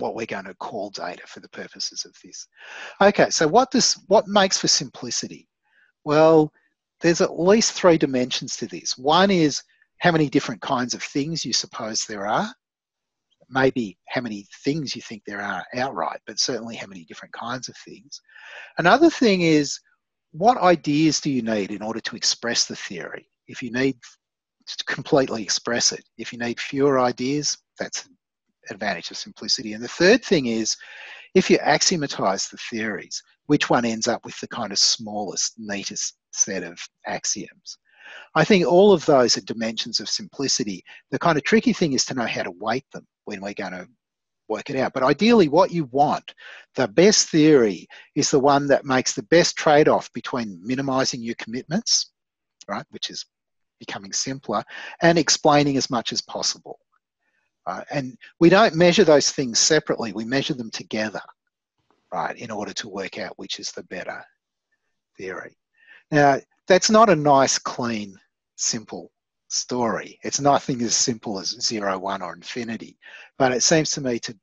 what we're going to call data for the purposes of this. Okay, so what does what makes for simplicity? Well, there's at least three dimensions to this. One is how many different kinds of things you suppose there are. Maybe how many things you think there are outright, but certainly how many different kinds of things. Another thing is what ideas do you need in order to express the theory? If you need to completely express it, if you need fewer ideas, that's advantage of simplicity. And the third thing is if you axiomatize the theories, which one ends up with the kind of smallest, neatest set of axioms? I think all of those are dimensions of simplicity. The kind of tricky thing is to know how to weight them when we're going to work it out. But ideally, what you want, the best theory, is the one that makes the best trade off between minimizing your commitments, right, which is becoming simpler, and explaining as much as possible. Uh, and we don't measure those things separately, we measure them together, right, in order to work out which is the better theory. Now, that's not a nice, clean, simple story. It's nothing as simple as zero, one, or infinity, but it seems to me to,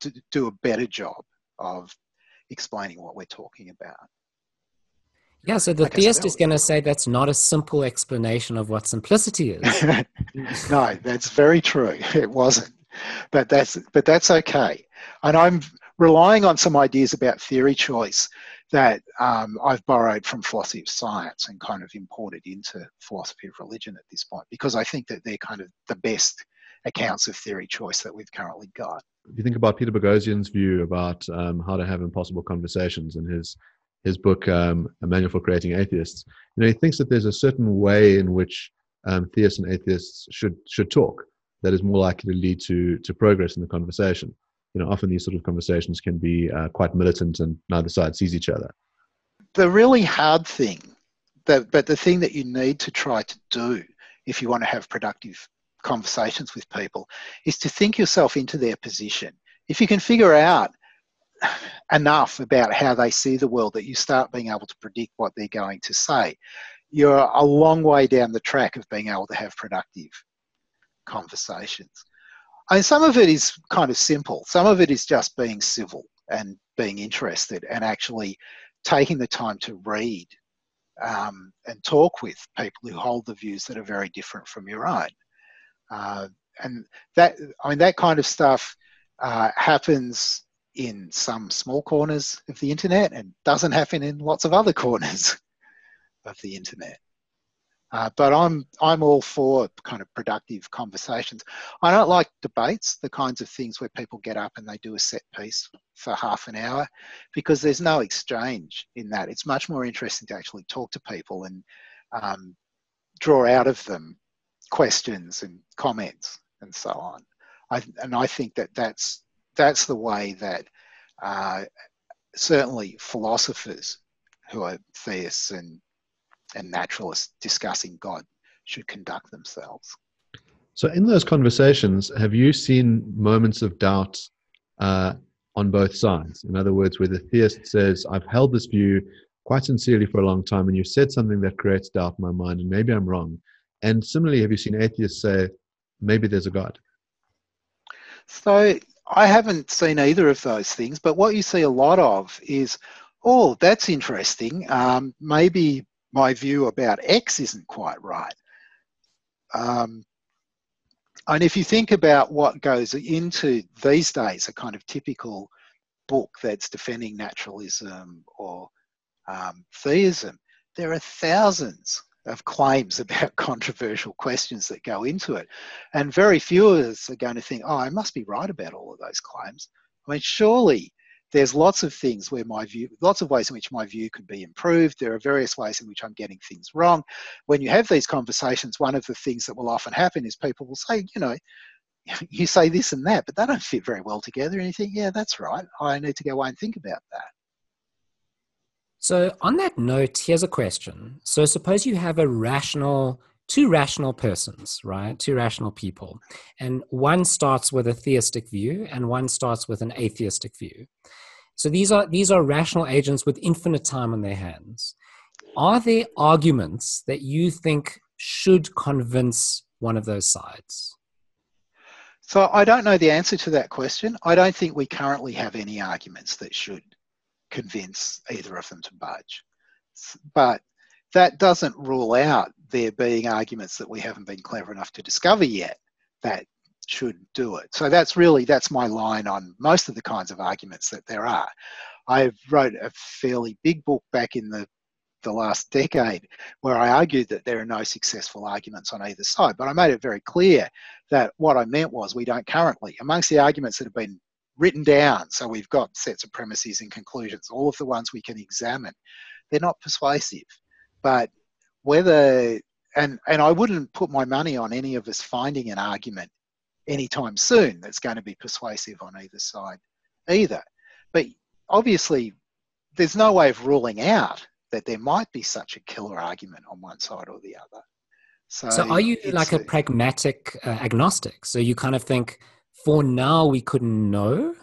to do a better job of explaining what we're talking about. Yeah, so the okay, theist is going to say that's not a simple explanation of what simplicity is. no, that's very true. It wasn't, but that's but that's okay. And I'm relying on some ideas about theory choice that um, I've borrowed from philosophy of science and kind of imported into philosophy of religion at this point because I think that they're kind of the best accounts of theory choice that we've currently got. If you think about Peter Boghossian's view about um, how to have impossible conversations and his his book um, A Manual for Creating Atheists, you know he thinks that there's a certain way in which um, theists and atheists should should talk that is more likely to lead to to progress in the conversation you know, often these sort of conversations can be uh, quite militant and neither side sees each other. The really hard thing, that, but the thing that you need to try to do if you want to have productive conversations with people is to think yourself into their position. If you can figure out enough about how they see the world that you start being able to predict what they're going to say, you're a long way down the track of being able to have productive conversations. And some of it is kind of simple. Some of it is just being civil and being interested and actually taking the time to read um, and talk with people who hold the views that are very different from your own. Uh, and that, I mean, that kind of stuff uh, happens in some small corners of the internet and doesn't happen in lots of other corners of the internet. Uh, but I'm I'm all for kind of productive conversations. I don't like debates, the kinds of things where people get up and they do a set piece for half an hour, because there's no exchange in that. It's much more interesting to actually talk to people and um, draw out of them questions and comments and so on. I, and I think that that's that's the way that uh, certainly philosophers who are theists and and naturalists discussing God should conduct themselves. So, in those conversations, have you seen moments of doubt uh, on both sides? In other words, where the theist says, I've held this view quite sincerely for a long time, and you said something that creates doubt in my mind, and maybe I'm wrong. And similarly, have you seen atheists say, maybe there's a God? So, I haven't seen either of those things, but what you see a lot of is, oh, that's interesting. Um, maybe my view about X isn't quite right. Um, and if you think about what goes into these days, a kind of typical book that's defending naturalism or um, theism, there are thousands of claims about controversial questions that go into it. And very few of us are going to think, oh, I must be right about all of those claims. I mean, surely there's lots of things where my view, lots of ways in which my view could be improved. There are various ways in which I'm getting things wrong. When you have these conversations, one of the things that will often happen is people will say, you know, you say this and that, but they don't fit very well together. And you think, yeah, that's right. I need to go away and think about that. So, on that note, here's a question. So, suppose you have a rational two rational persons, right? Two rational people. And one starts with a theistic view and one starts with an atheistic view. So these are these are rational agents with infinite time on their hands. Are there arguments that you think should convince one of those sides? So I don't know the answer to that question. I don't think we currently have any arguments that should convince either of them to budge. But that doesn't rule out there being arguments that we haven't been clever enough to discover yet that should do it. So that's really that's my line on most of the kinds of arguments that there are. I wrote a fairly big book back in the the last decade where I argued that there are no successful arguments on either side. But I made it very clear that what I meant was we don't currently. Amongst the arguments that have been written down, so we've got sets of premises and conclusions, all of the ones we can examine, they're not persuasive. But whether and and I wouldn't put my money on any of us finding an argument anytime soon that's going to be persuasive on either side either. But obviously, there's no way of ruling out that there might be such a killer argument on one side or the other. So, so are you like a, pragmatic uh, agnostic? So you kind of think, for now, we couldn't know?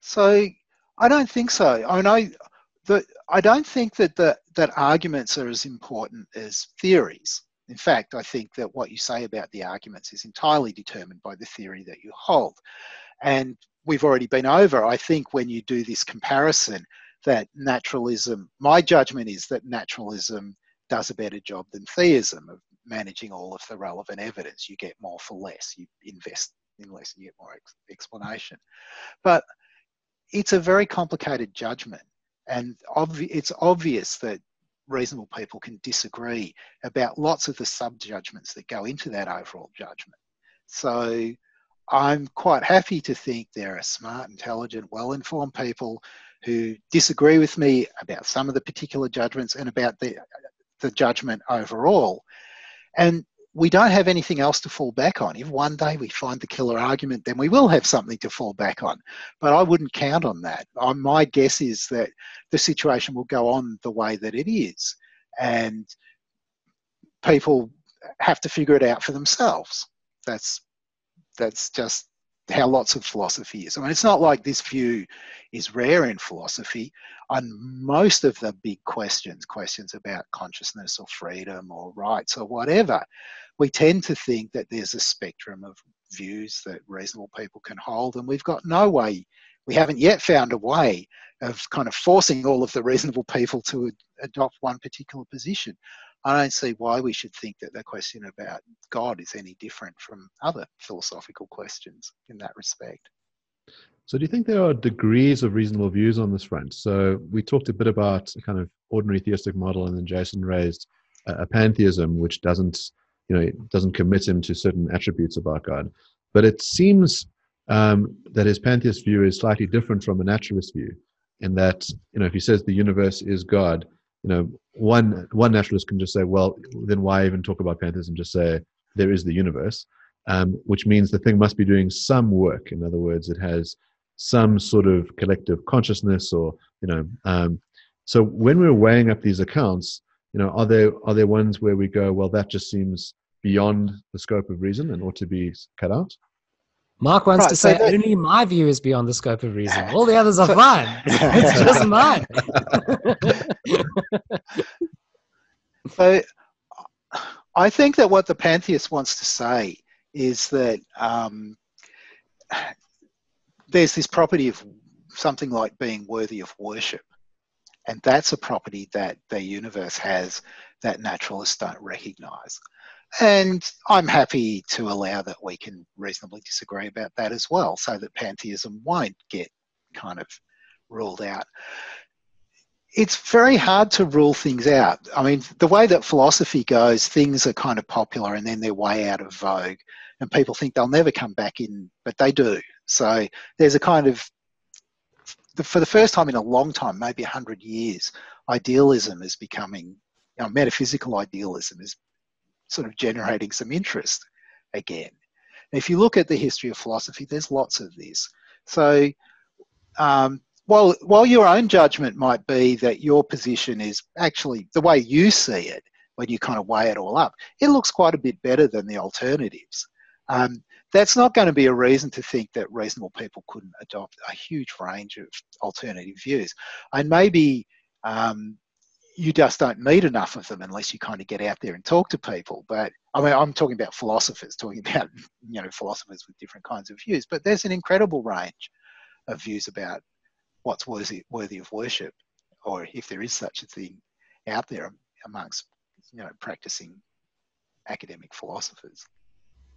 So I don't think so. I I, the, I don't think that, the, that arguments are as important as theories. In fact, I think that what you say about the arguments is entirely determined by the theory that you hold. And we've already been over, I think, when you do this comparison, that naturalism, my judgment is that naturalism does a better job than theism of managing all of the relevant evidence. You get more for less, you invest in less and you get more ex- explanation. But it's a very complicated judgment, and obvi- it's obvious that reasonable people can disagree about lots of the sub judgments that go into that overall judgment. So I'm quite happy to think there are smart, intelligent, well informed people who disagree with me about some of the particular judgments and about the, the judgment overall. And we don't have anything else to fall back on. If one day we find the killer argument, then we will have something to fall back on. But I wouldn't count on that. my guess is that the situation will go on the way that it is. And people have to figure it out for themselves. That's that's just how lots of philosophy is. I mean, it's not like this view is rare in philosophy. On most of the big questions, questions about consciousness or freedom or rights or whatever, we tend to think that there's a spectrum of views that reasonable people can hold, and we've got no way, we haven't yet found a way of kind of forcing all of the reasonable people to adopt one particular position. I don't see why we should think that the question about God is any different from other philosophical questions in that respect. So, do you think there are degrees of reasonable views on this front? So, we talked a bit about a kind of ordinary theistic model, and then Jason raised a pantheism, which doesn't, you know, doesn't commit him to certain attributes about God. But it seems um, that his pantheist view is slightly different from a naturalist view, in that, you know, if he says the universe is God, you know, one one naturalist can just say, well, then why even talk about pantheism? Just say there is the universe, um, which means the thing must be doing some work. In other words, it has some sort of collective consciousness, or you know. Um, so when we're weighing up these accounts, you know, are there are there ones where we go, well, that just seems beyond the scope of reason and ought to be cut out? Mark wants right, to say so only my view is beyond the scope of reason. All the others are fine. it's just mine. so I think that what the pantheist wants to say is that um, there's this property of something like being worthy of worship. And that's a property that the universe has that naturalists don't recognize. And I'm happy to allow that we can reasonably disagree about that as well, so that pantheism won't get kind of ruled out. It's very hard to rule things out. I mean, the way that philosophy goes, things are kind of popular and then they're way out of vogue, and people think they'll never come back in, but they do. So there's a kind of, for the first time in a long time, maybe 100 years, idealism is becoming, you know, metaphysical idealism is sort of generating some interest again. if you look at the history of philosophy, there's lots of this. So um, while, while your own judgment might be that your position is actually the way you see it, when you kind of weigh it all up, it looks quite a bit better than the alternatives. Um, that's not going to be a reason to think that reasonable people couldn't adopt a huge range of alternative views. And maybe um, you just don't need enough of them unless you kind of get out there and talk to people. But I mean, I'm talking about philosophers, talking about you know philosophers with different kinds of views. But there's an incredible range of views about what's worthy worthy of worship, or if there is such a thing out there amongst you know practicing academic philosophers.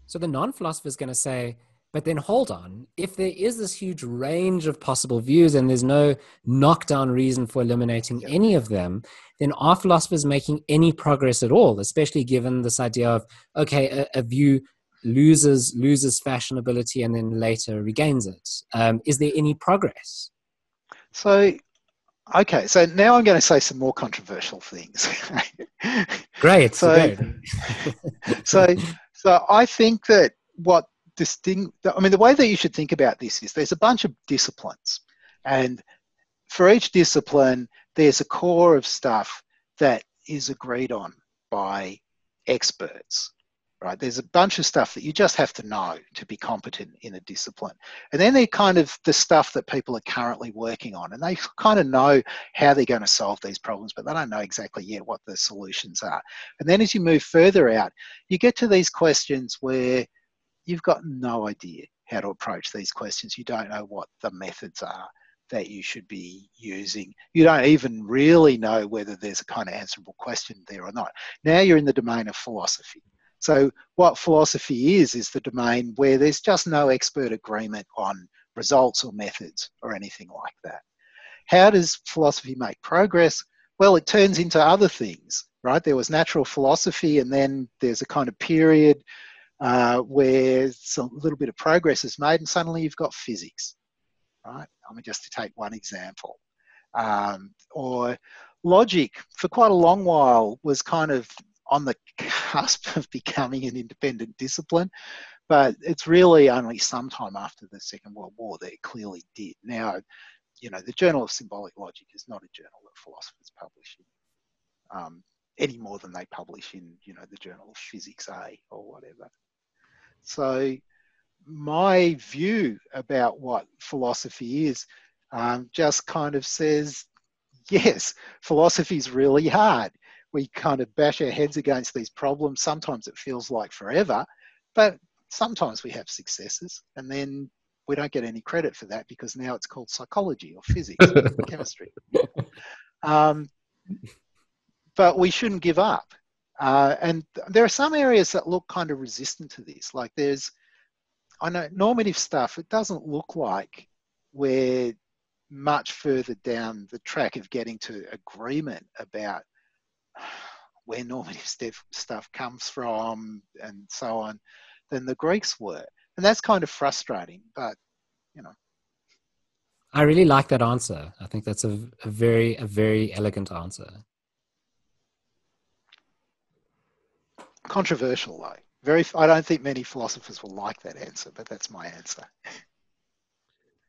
So the non-philosopher is going to say, but then hold on, if there is this huge range of possible views and there's no knockdown reason for eliminating any of them, then are philosophers making any progress at all, especially given this idea of, okay, a, a view loses loses fashionability and then later regains it. Um, is there any progress? So Okay, so now I'm going to say some more controversial things. great. So, great. so, so I think that what distinct, I mean, the way that you should think about this is there's a bunch of disciplines, and for each discipline, there's a core of stuff that is agreed on by experts right? There's a bunch of stuff that you just have to know to be competent in a discipline. And then they're kind of the stuff that people are currently working on. And they kind of know how they're going to solve these problems, but they don't know exactly yet what the solutions are. And then as you move further out, you get to these questions where you've got no idea how to approach these questions. You don't know what the methods are that you should be using. You don't even really know whether there's a kind of answerable question there or not. Now you're in the domain of philosophy. So, what philosophy is, is the domain where there's just no expert agreement on results or methods or anything like that. How does philosophy make progress? Well, it turns into other things, right? There was natural philosophy, and then there's a kind of period uh, where a little bit of progress is made, and suddenly you've got physics, right? I mean, just to take one example. Um, or logic, for quite a long while, was kind of on the cusp of becoming an independent discipline, but it's really only sometime after the Second World War that it clearly did. Now, you know, the Journal of Symbolic Logic is not a journal that philosophers publish in um, any more than they publish in, you know, the Journal of Physics A or whatever. So, my view about what philosophy is um, just kind of says, yes, philosophy is really hard we kind of bash our heads against these problems. Sometimes it feels like forever, but sometimes we have successes and then we don't get any credit for that because now it's called psychology or physics or chemistry. Um, but we shouldn't give up. Uh, and there are some areas that look kind of resistant to this. Like there's, I know normative stuff, it doesn't look like we're much further down the track of getting to agreement about where normative stuff, stuff comes from and so on than the Greeks were. And that's kind of frustrating, but you know. I really like that answer. I think that's a, a very, a very elegant answer. Controversial though. Very, I don't think many philosophers will like that answer, but that's my answer.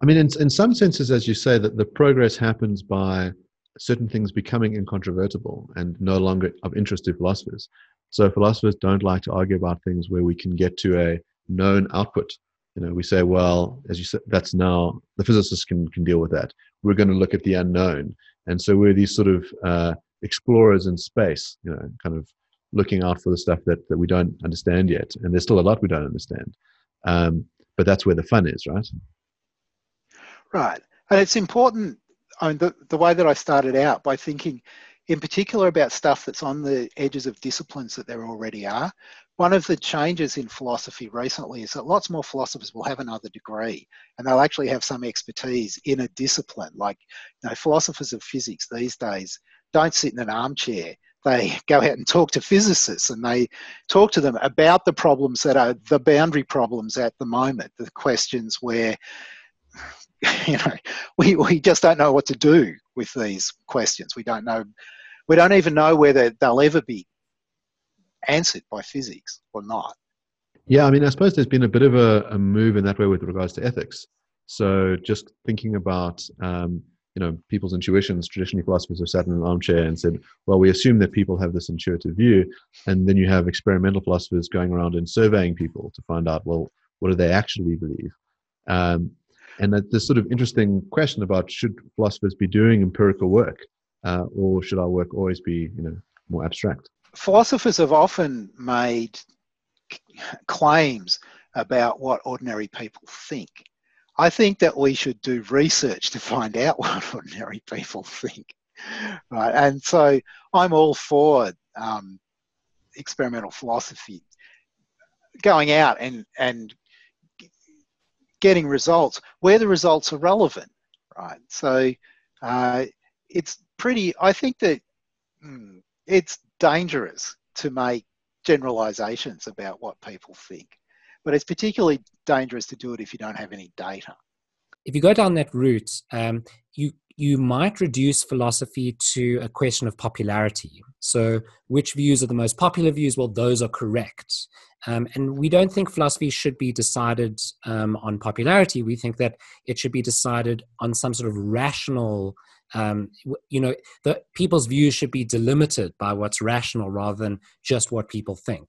I mean, in, in some senses, as you say, that the progress happens by certain things becoming incontrovertible and no longer of interest to philosophers. So philosophers don't like to argue about things where we can get to a known output. You know, we say, well, as you said, that's now the physicists can can deal with that. We're going to look at the unknown, and so we're these sort of uh, explorers in space. You know, kind of looking out for the stuff that that we don't understand yet, and there's still a lot we don't understand. Um, but that's where the fun is, right? Right, and it's important I mean, the, the way that I started out by thinking in particular about stuff that's on the edges of disciplines that there already are. One of the changes in philosophy recently is that lots more philosophers will have another degree and they'll actually have some expertise in a discipline. Like, you know, philosophers of physics these days don't sit in an armchair. They go out and talk to physicists and they talk to them about the problems that are the boundary problems at the moment, the questions where you know, we, we just don't know what to do with these questions. We don't know, we don't even know whether they'll ever be answered by physics or not. Yeah, I mean, I suppose there's been a bit of a, a move in that way with regards to ethics. So just thinking about, um, you know, people's intuitions, traditionally philosophers have sat in an armchair and said, well, we assume that people have this intuitive view. And then you have experimental philosophers going around and surveying people to find out, well, what do they actually believe? Um, and that this sort of interesting question about should philosophers be doing empirical work, uh, or should our work always be, you know, more abstract? Philosophers have often made claims about what ordinary people think. I think that we should do research to find out what ordinary people think, right? And so I'm all for um, experimental philosophy going out and and getting results where the results are relevant, right? So uh, it's pretty. I think that mm, it's dangerous to make generalizations about what people think. But it's particularly dangerous to do it if you don't have any data. If you go down that route, um, you you might reduce philosophy to a question of popularity. So, which views are the most popular views? Well, those are correct. Um, and we don't think philosophy should be decided um, on popularity. We think that it should be decided on some sort of rational um, you know, the people's views should be delimited by what's rational rather than just what people think.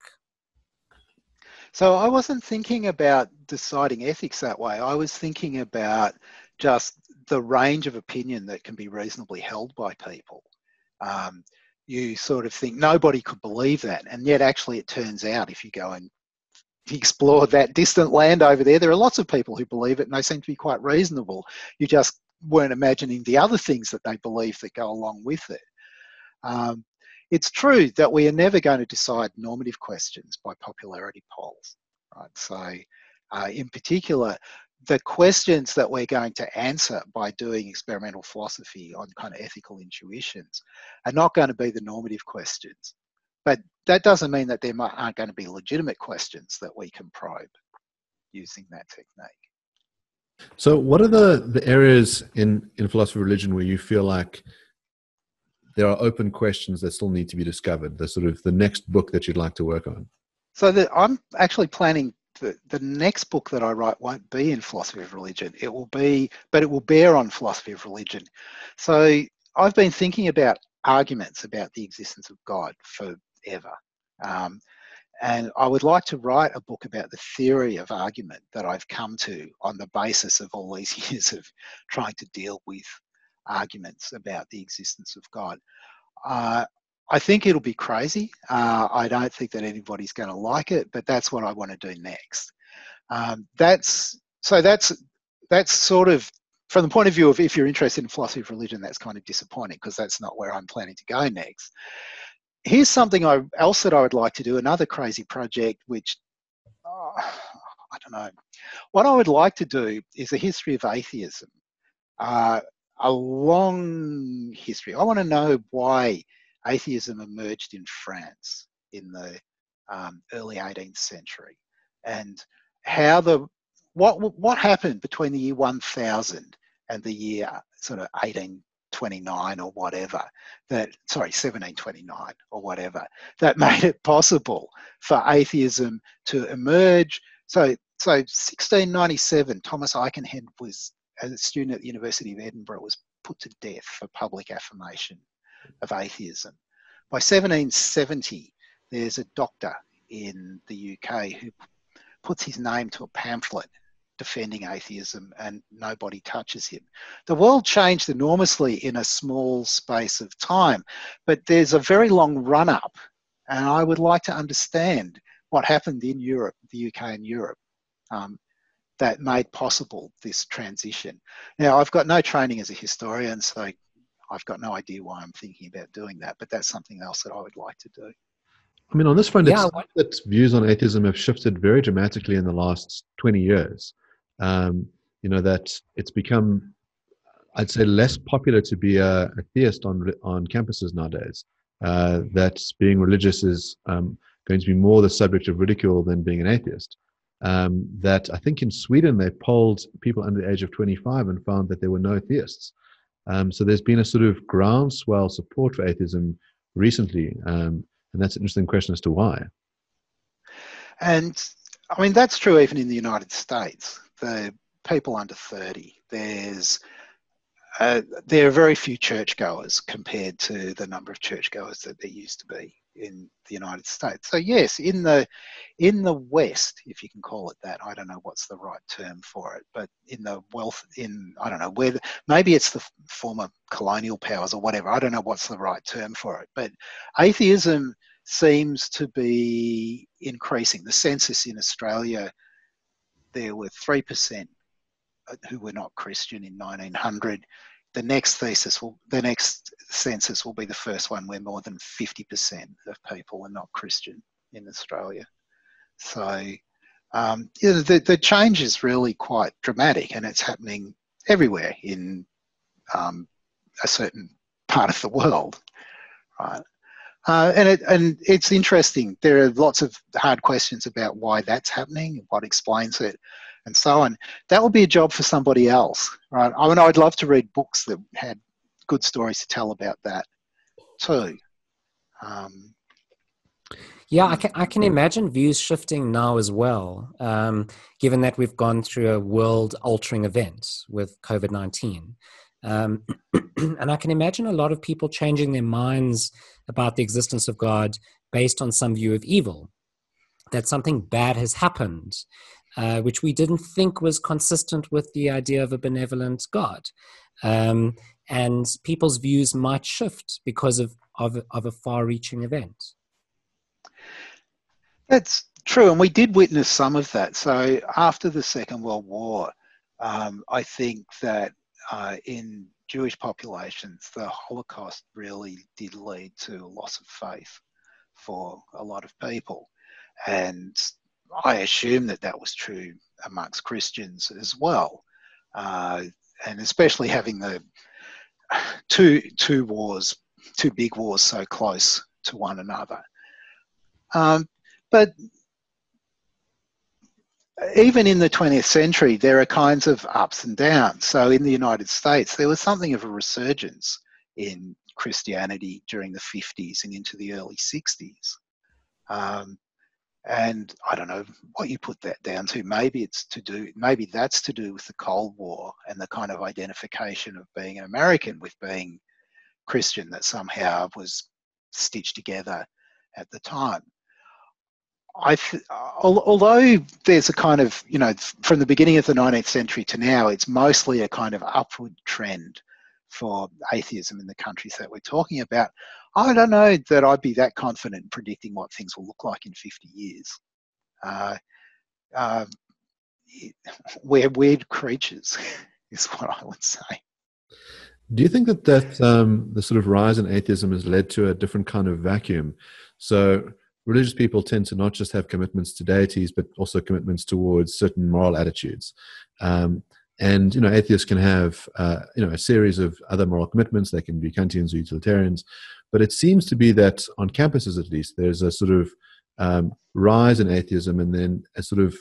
So I wasn't thinking about deciding ethics that way. I was thinking about just the range of opinion that can be reasonably held by people. Um, you sort of think nobody could believe that, and yet actually it turns out if you go and explore that distant land over there, there are lots of people who believe it, and they seem to be quite reasonable. You just weren't imagining the other things that they believe that go along with it. Um, it's true that we are never going to decide normative questions by popularity polls, right? So, uh, in particular, the questions that we're going to answer by doing experimental philosophy on kind of ethical intuitions are not going to be the normative questions. But that doesn't mean that there aren't going to be legitimate questions that we can probe using that technique. So, what are the, the areas in, in philosophy of religion where you feel like there are open questions that still need to be discovered? The sort of the next book that you'd like to work on. So, the, I'm actually planning the, the next book that I write won't be in philosophy of religion. It will be, but it will bear on philosophy of religion. So, I've been thinking about arguments about the existence of God forever. Um, and I would like to write a book about the theory of argument that I've come to on the basis of all these years of trying to deal with arguments about the existence of God. Uh, I think it'll be crazy. Uh, I don't think that anybody's going to like it, but that's what I want to do next. Um, that's so that's that's sort of from the point of view of if you're interested in philosophy of religion, that's kind of disappointing because that's not where I'm planning to go next here's something I, else that I would like to do, another crazy project, which oh, I don't know. What I would like to do is a history of atheism, uh, a long history. I want to know why atheism emerged in France in the um, early 18th century, and how the what what happened between the year 1000 and the year sort of 1829 or whatever that sorry 1729 or whatever that made it possible for atheism to emerge so so 1697 thomas aikenhead was as a student at the university of edinburgh was put to death for public affirmation of atheism by 1770 there's a doctor in the uk who puts his name to a pamphlet defending atheism and nobody touches him. The world changed enormously in a small space of time, but there's a very long run up, and I would like to understand what happened in Europe, the UK and Europe, um, that made possible this transition. Now, I've got no training as a historian, so I've got no idea why I'm thinking about doing that, but that's something else that I would like to do. I mean, on this front, yeah, it's that views on atheism have shifted very dramatically in the last 20 years um, you know that it's become I'd say less popular to be a, a theist on on campuses nowadays. Uh, that being religious is um, going to be more the subject of ridicule than being an atheist. Um, that I think in Sweden they polled people under the age of 25 and found that there were no theists. Um, so there's been a sort of groundswell support for atheism recently, um, and that's an interesting question as to why. And I mean that's true even in the United States the people under 30, there's uh, there are very few churchgoers compared to the number of churchgoers that there used to be in the United States. So yes, in the in the West, if you can call it that, I don't know what's the right term for it, but in the wealth, in I don't know where, the, maybe it's the former colonial powers or whatever. I don't know what's the right term for it, but atheism seems to be increasing. The census in Australia, there were three percent uh, who were not Christian in 1900 the next thesis will the next census will be the first one where more than 50% of people are not christian in australia. So um, yeah, the, the change is really quite dramatic and it's happening everywhere in um, a certain part of the world right? Uh, and it and it's interesting. There are lots of hard questions about why that's happening and what explains it and so on. That would be a job for somebody else, right? I mean, I'd love to read books that had good stories to tell about that too. Um, yeah, I can, I can imagine views shifting now as well, um, given that we've gone through a world altering event with COVID 19. Um, and I can imagine a lot of people changing their minds about the existence of God based on some view of evil, that something bad has happened uh, which we didn't think was consistent with the idea of a benevolent God. Um, and people's views might shift because of, of, of a far reaching event. That's true, and we did witness some of that. So after the Second World War, um, I think that uh, in Jewish populations, the Holocaust really did lead to a loss of faith for a lot of people. And I assume that that was true amongst Christians as well, uh, and especially having the two two wars, two big wars, so close to one another. Um, but even in the 20th century, there are kinds of ups and downs. So in the United States, there was something of a resurgence in Christianity during the 50s and into the early 60s. Um, and I don't know what you put that down to. Maybe it's to do, maybe that's to do with the Cold War and the kind of identification of being an American with being Christian that somehow was stitched together at the time. I, th- uh, although there's a kind of, you know, from the beginning of the 19th century to now, it's mostly a kind of upward trend for atheism in the countries that we're talking about. I don't know that I'd be that confident in predicting what things will look like in 50 years. Uh, uh, we're weird creatures, is what I would say. Do you think that that um, the sort of rise in atheism has led to a different kind of vacuum? So religious people tend to not just have commitments to deities, but also commitments towards certain moral attitudes. Um, and you know, atheists can have uh, you know a series of other moral commitments. They can be Kantians or utilitarians, but it seems to be that on campuses, at least, there's a sort of um, rise in atheism, and then a sort of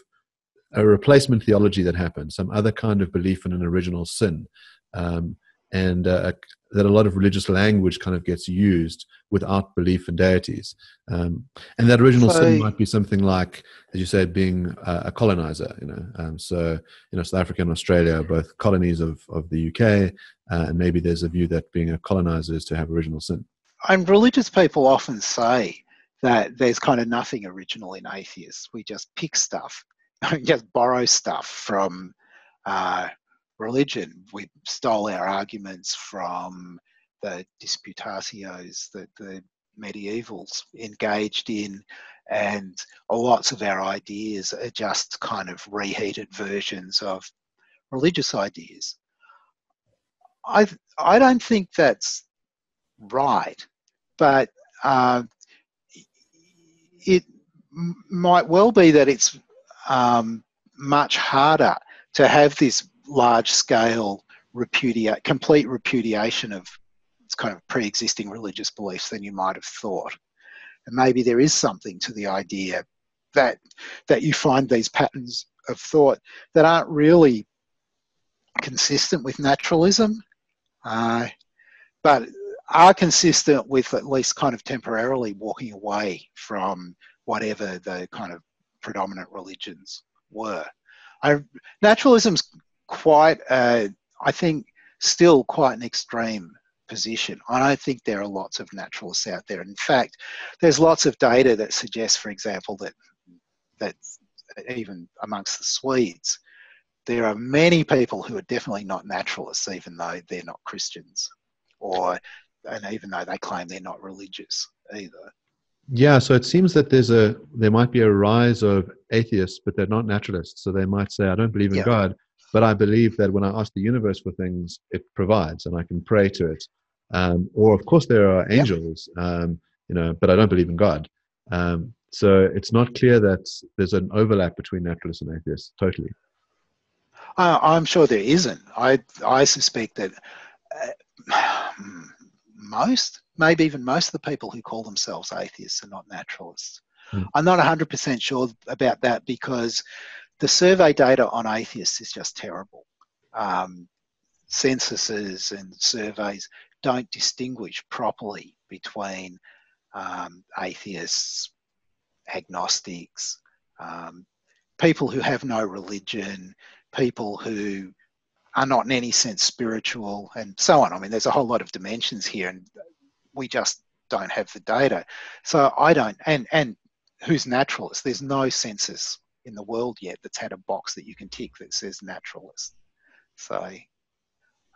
a replacement theology that happens, some other kind of belief in an original sin. Um, and uh, that a lot of religious language kind of gets used without belief in deities. Um, and that original so, sin might be something like, as you said, being a, a colonizer. You know, um, so you know, South Africa and Australia are both colonies of of the UK, uh, and maybe there's a view that being a colonizer is to have original sin. And religious people often say that there's kind of nothing original in atheists. We just pick stuff, just borrow stuff from. Uh, religion. We stole our arguments from the disputatios that the medievals engaged in, and lots of our ideas are just kind of reheated versions of religious ideas. I I don't think that's right, but uh, it might well be that it's um, much harder to have this large scale repudiate, complete repudiation of kind of pre existing religious beliefs than you might have thought. And maybe there is something to the idea that that you find these patterns of thought that aren't really consistent with naturalism, uh, but are consistent with at least kind of temporarily walking away from whatever the kind of predominant religions were. I, naturalism's quite, uh, I think, still quite an extreme position. I don't think there are lots of naturalists out there. In fact, there's lots of data that suggests, for example, that that even amongst the Swedes, there are many people who are definitely not naturalists, even though they're not Christians, or and even though they claim they're not religious either. Yeah, so it seems that there's a there might be a rise of atheists, but they're not naturalists. So they might say, "I don't believe in yeah. God, but I believe that when I ask the universe for things, it provides, and I can pray to it." Um, or, of course, there are angels, yeah. um, you know, but I don't believe in God. Um, so it's not clear that there's an overlap between naturalists and atheists. Totally. Uh, I'm sure there isn't. I I suspect that uh, most, maybe even most of the people who call themselves atheists are not naturalists. Mm. I'm not 100% sure about that because the survey data on atheists is just terrible. Um, censuses and surveys don't distinguish properly between um, atheists, agnostics, um, people who have no religion, people who are not in any sense spiritual, and so on. I mean, there's a whole lot of dimensions here, and we just don't have the data. So I don't, and and who's naturalist? There's no census in the world yet that's had a box that you can tick that says naturalist. So.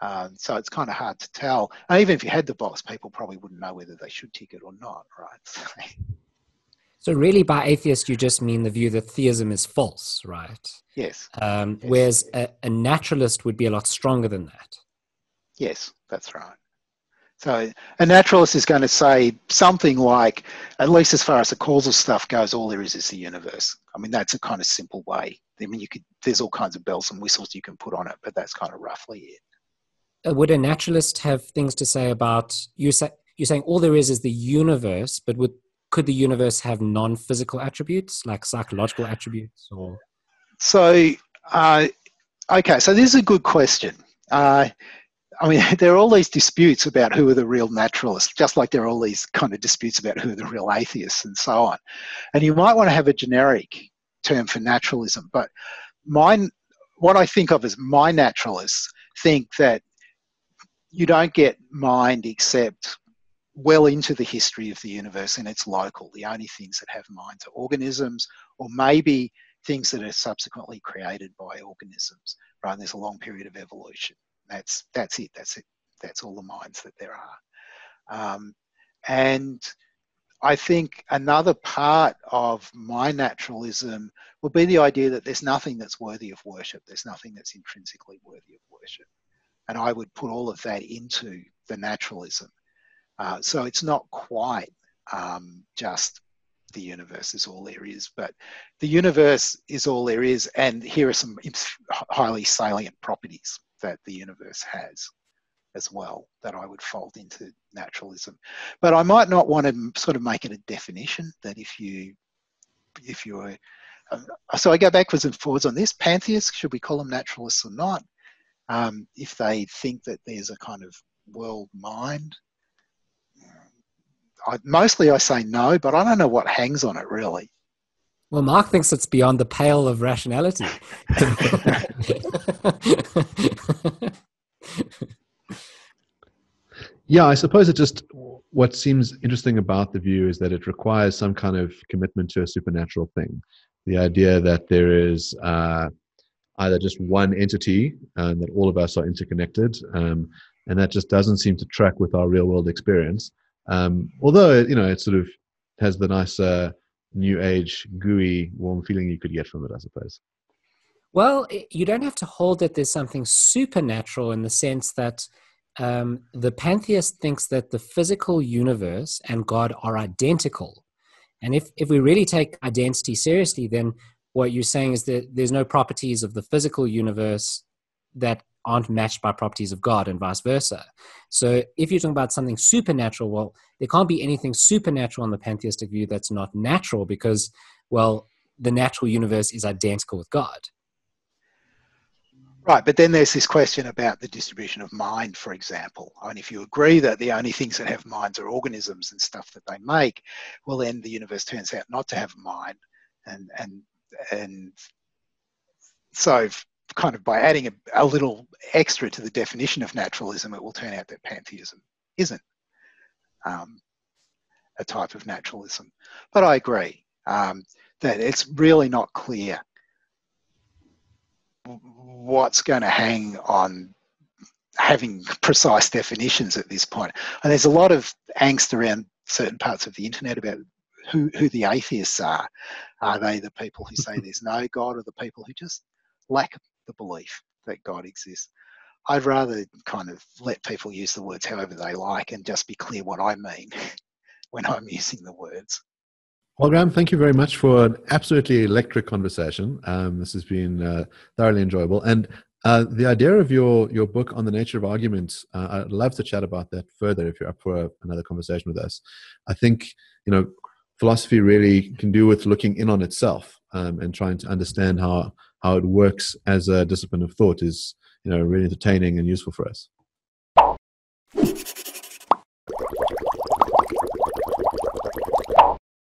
Um, so it's kind of hard to tell. And even if you had the box, people probably wouldn't know whether they should tick it or not, right? So really, by atheist, you just mean the view that theism is false, right? Yes. Um, yes. Whereas a, a, naturalist would be a lot stronger than that. Yes, that's right. So a naturalist is going to say something like, at least as far as the causal stuff goes, all there is is the universe. I mean, that's a kind of simple way. I mean, you could there's all kinds of bells and whistles you can put on it, but that's kind of roughly it. Uh, would a naturalist have things to say about you? Say, you're saying all there is is the universe, but would could the universe have non-physical attributes like psychological attributes or so uh, okay so this is a good question uh, I mean, there are all these disputes about who are the real naturalists, just like there are all these kind of disputes about who are the real atheists and so on. And you might want to have a generic term for naturalism, but mine, what I think of as my naturalists think that you don't get mind except well into the history of the universe and it's local. The only things that have minds are organisms or maybe things that are subsequently created by organisms. Right? There's a long period of evolution. That's that's it. That's it. That's all the minds that there are. Um, and I think another part of my naturalism will be the idea that there's nothing that's worthy of worship. There's nothing that's intrinsically worthy of worship. And I would put all of that into the naturalism. Uh, so it's not quite um, just the universe is all there is, but the universe is all there is, and here are some highly salient properties that the universe has as well that I would fold into naturalism. But I might not want to sort of make it a definition that if you if you're uh, so I go backwards and forwards on this. Pantheists, should we call them naturalists or not? Um, if they think that there's a kind of world mind I, mostly I say no, but I don't know what hangs on it really. Well, Mark thinks it's beyond the pale of rationality. yeah, I suppose it just what seems interesting about the view is that it requires some kind of commitment to a supernatural thing. The idea that there is uh, either just one entity and that all of us are interconnected, um, and that just doesn't seem to track with our real world experience. Um, although you know it sort of has the nice uh, new age gooey warm feeling you could get from it, I suppose. Well, you don't have to hold that there's something supernatural in the sense that um, the pantheist thinks that the physical universe and God are identical. And if, if we really take identity seriously, then what you're saying is that there's no properties of the physical universe that aren't matched by properties of God and vice versa. So if you're talking about something supernatural, well, there can't be anything supernatural in the pantheistic view that's not natural because, well, the natural universe is identical with God. Right, but then there's this question about the distribution of mind, for example. I mean, if you agree that the only things that have minds are organisms and stuff that they make, well, then the universe turns out not to have a mind, and and and so kind of by adding a, a, little extra to the definition of naturalism, it will turn out that pantheism isn't um, a type of naturalism. But I agree um, that it's really not clear what's going to hang on having precise definitions at this point. And there's a lot of angst around certain parts of the internet about who, who the atheists are. Are they the people who say there's no God or the people who just lack the belief that God exists? I'd rather kind of let people use the words however they like and just be clear what I mean when I'm using the words. Well, Graham, thank you very much for an absolutely electric conversation. Um, this has been uh, thoroughly enjoyable. And uh, the idea of your your book on the nature of arguments, uh, I'd love to chat about that further if you're up for a, another conversation with us. I think you know philosophy really can do with looking in on itself um, and trying to understand how how it works as a discipline of thought is you know really entertaining and useful for us.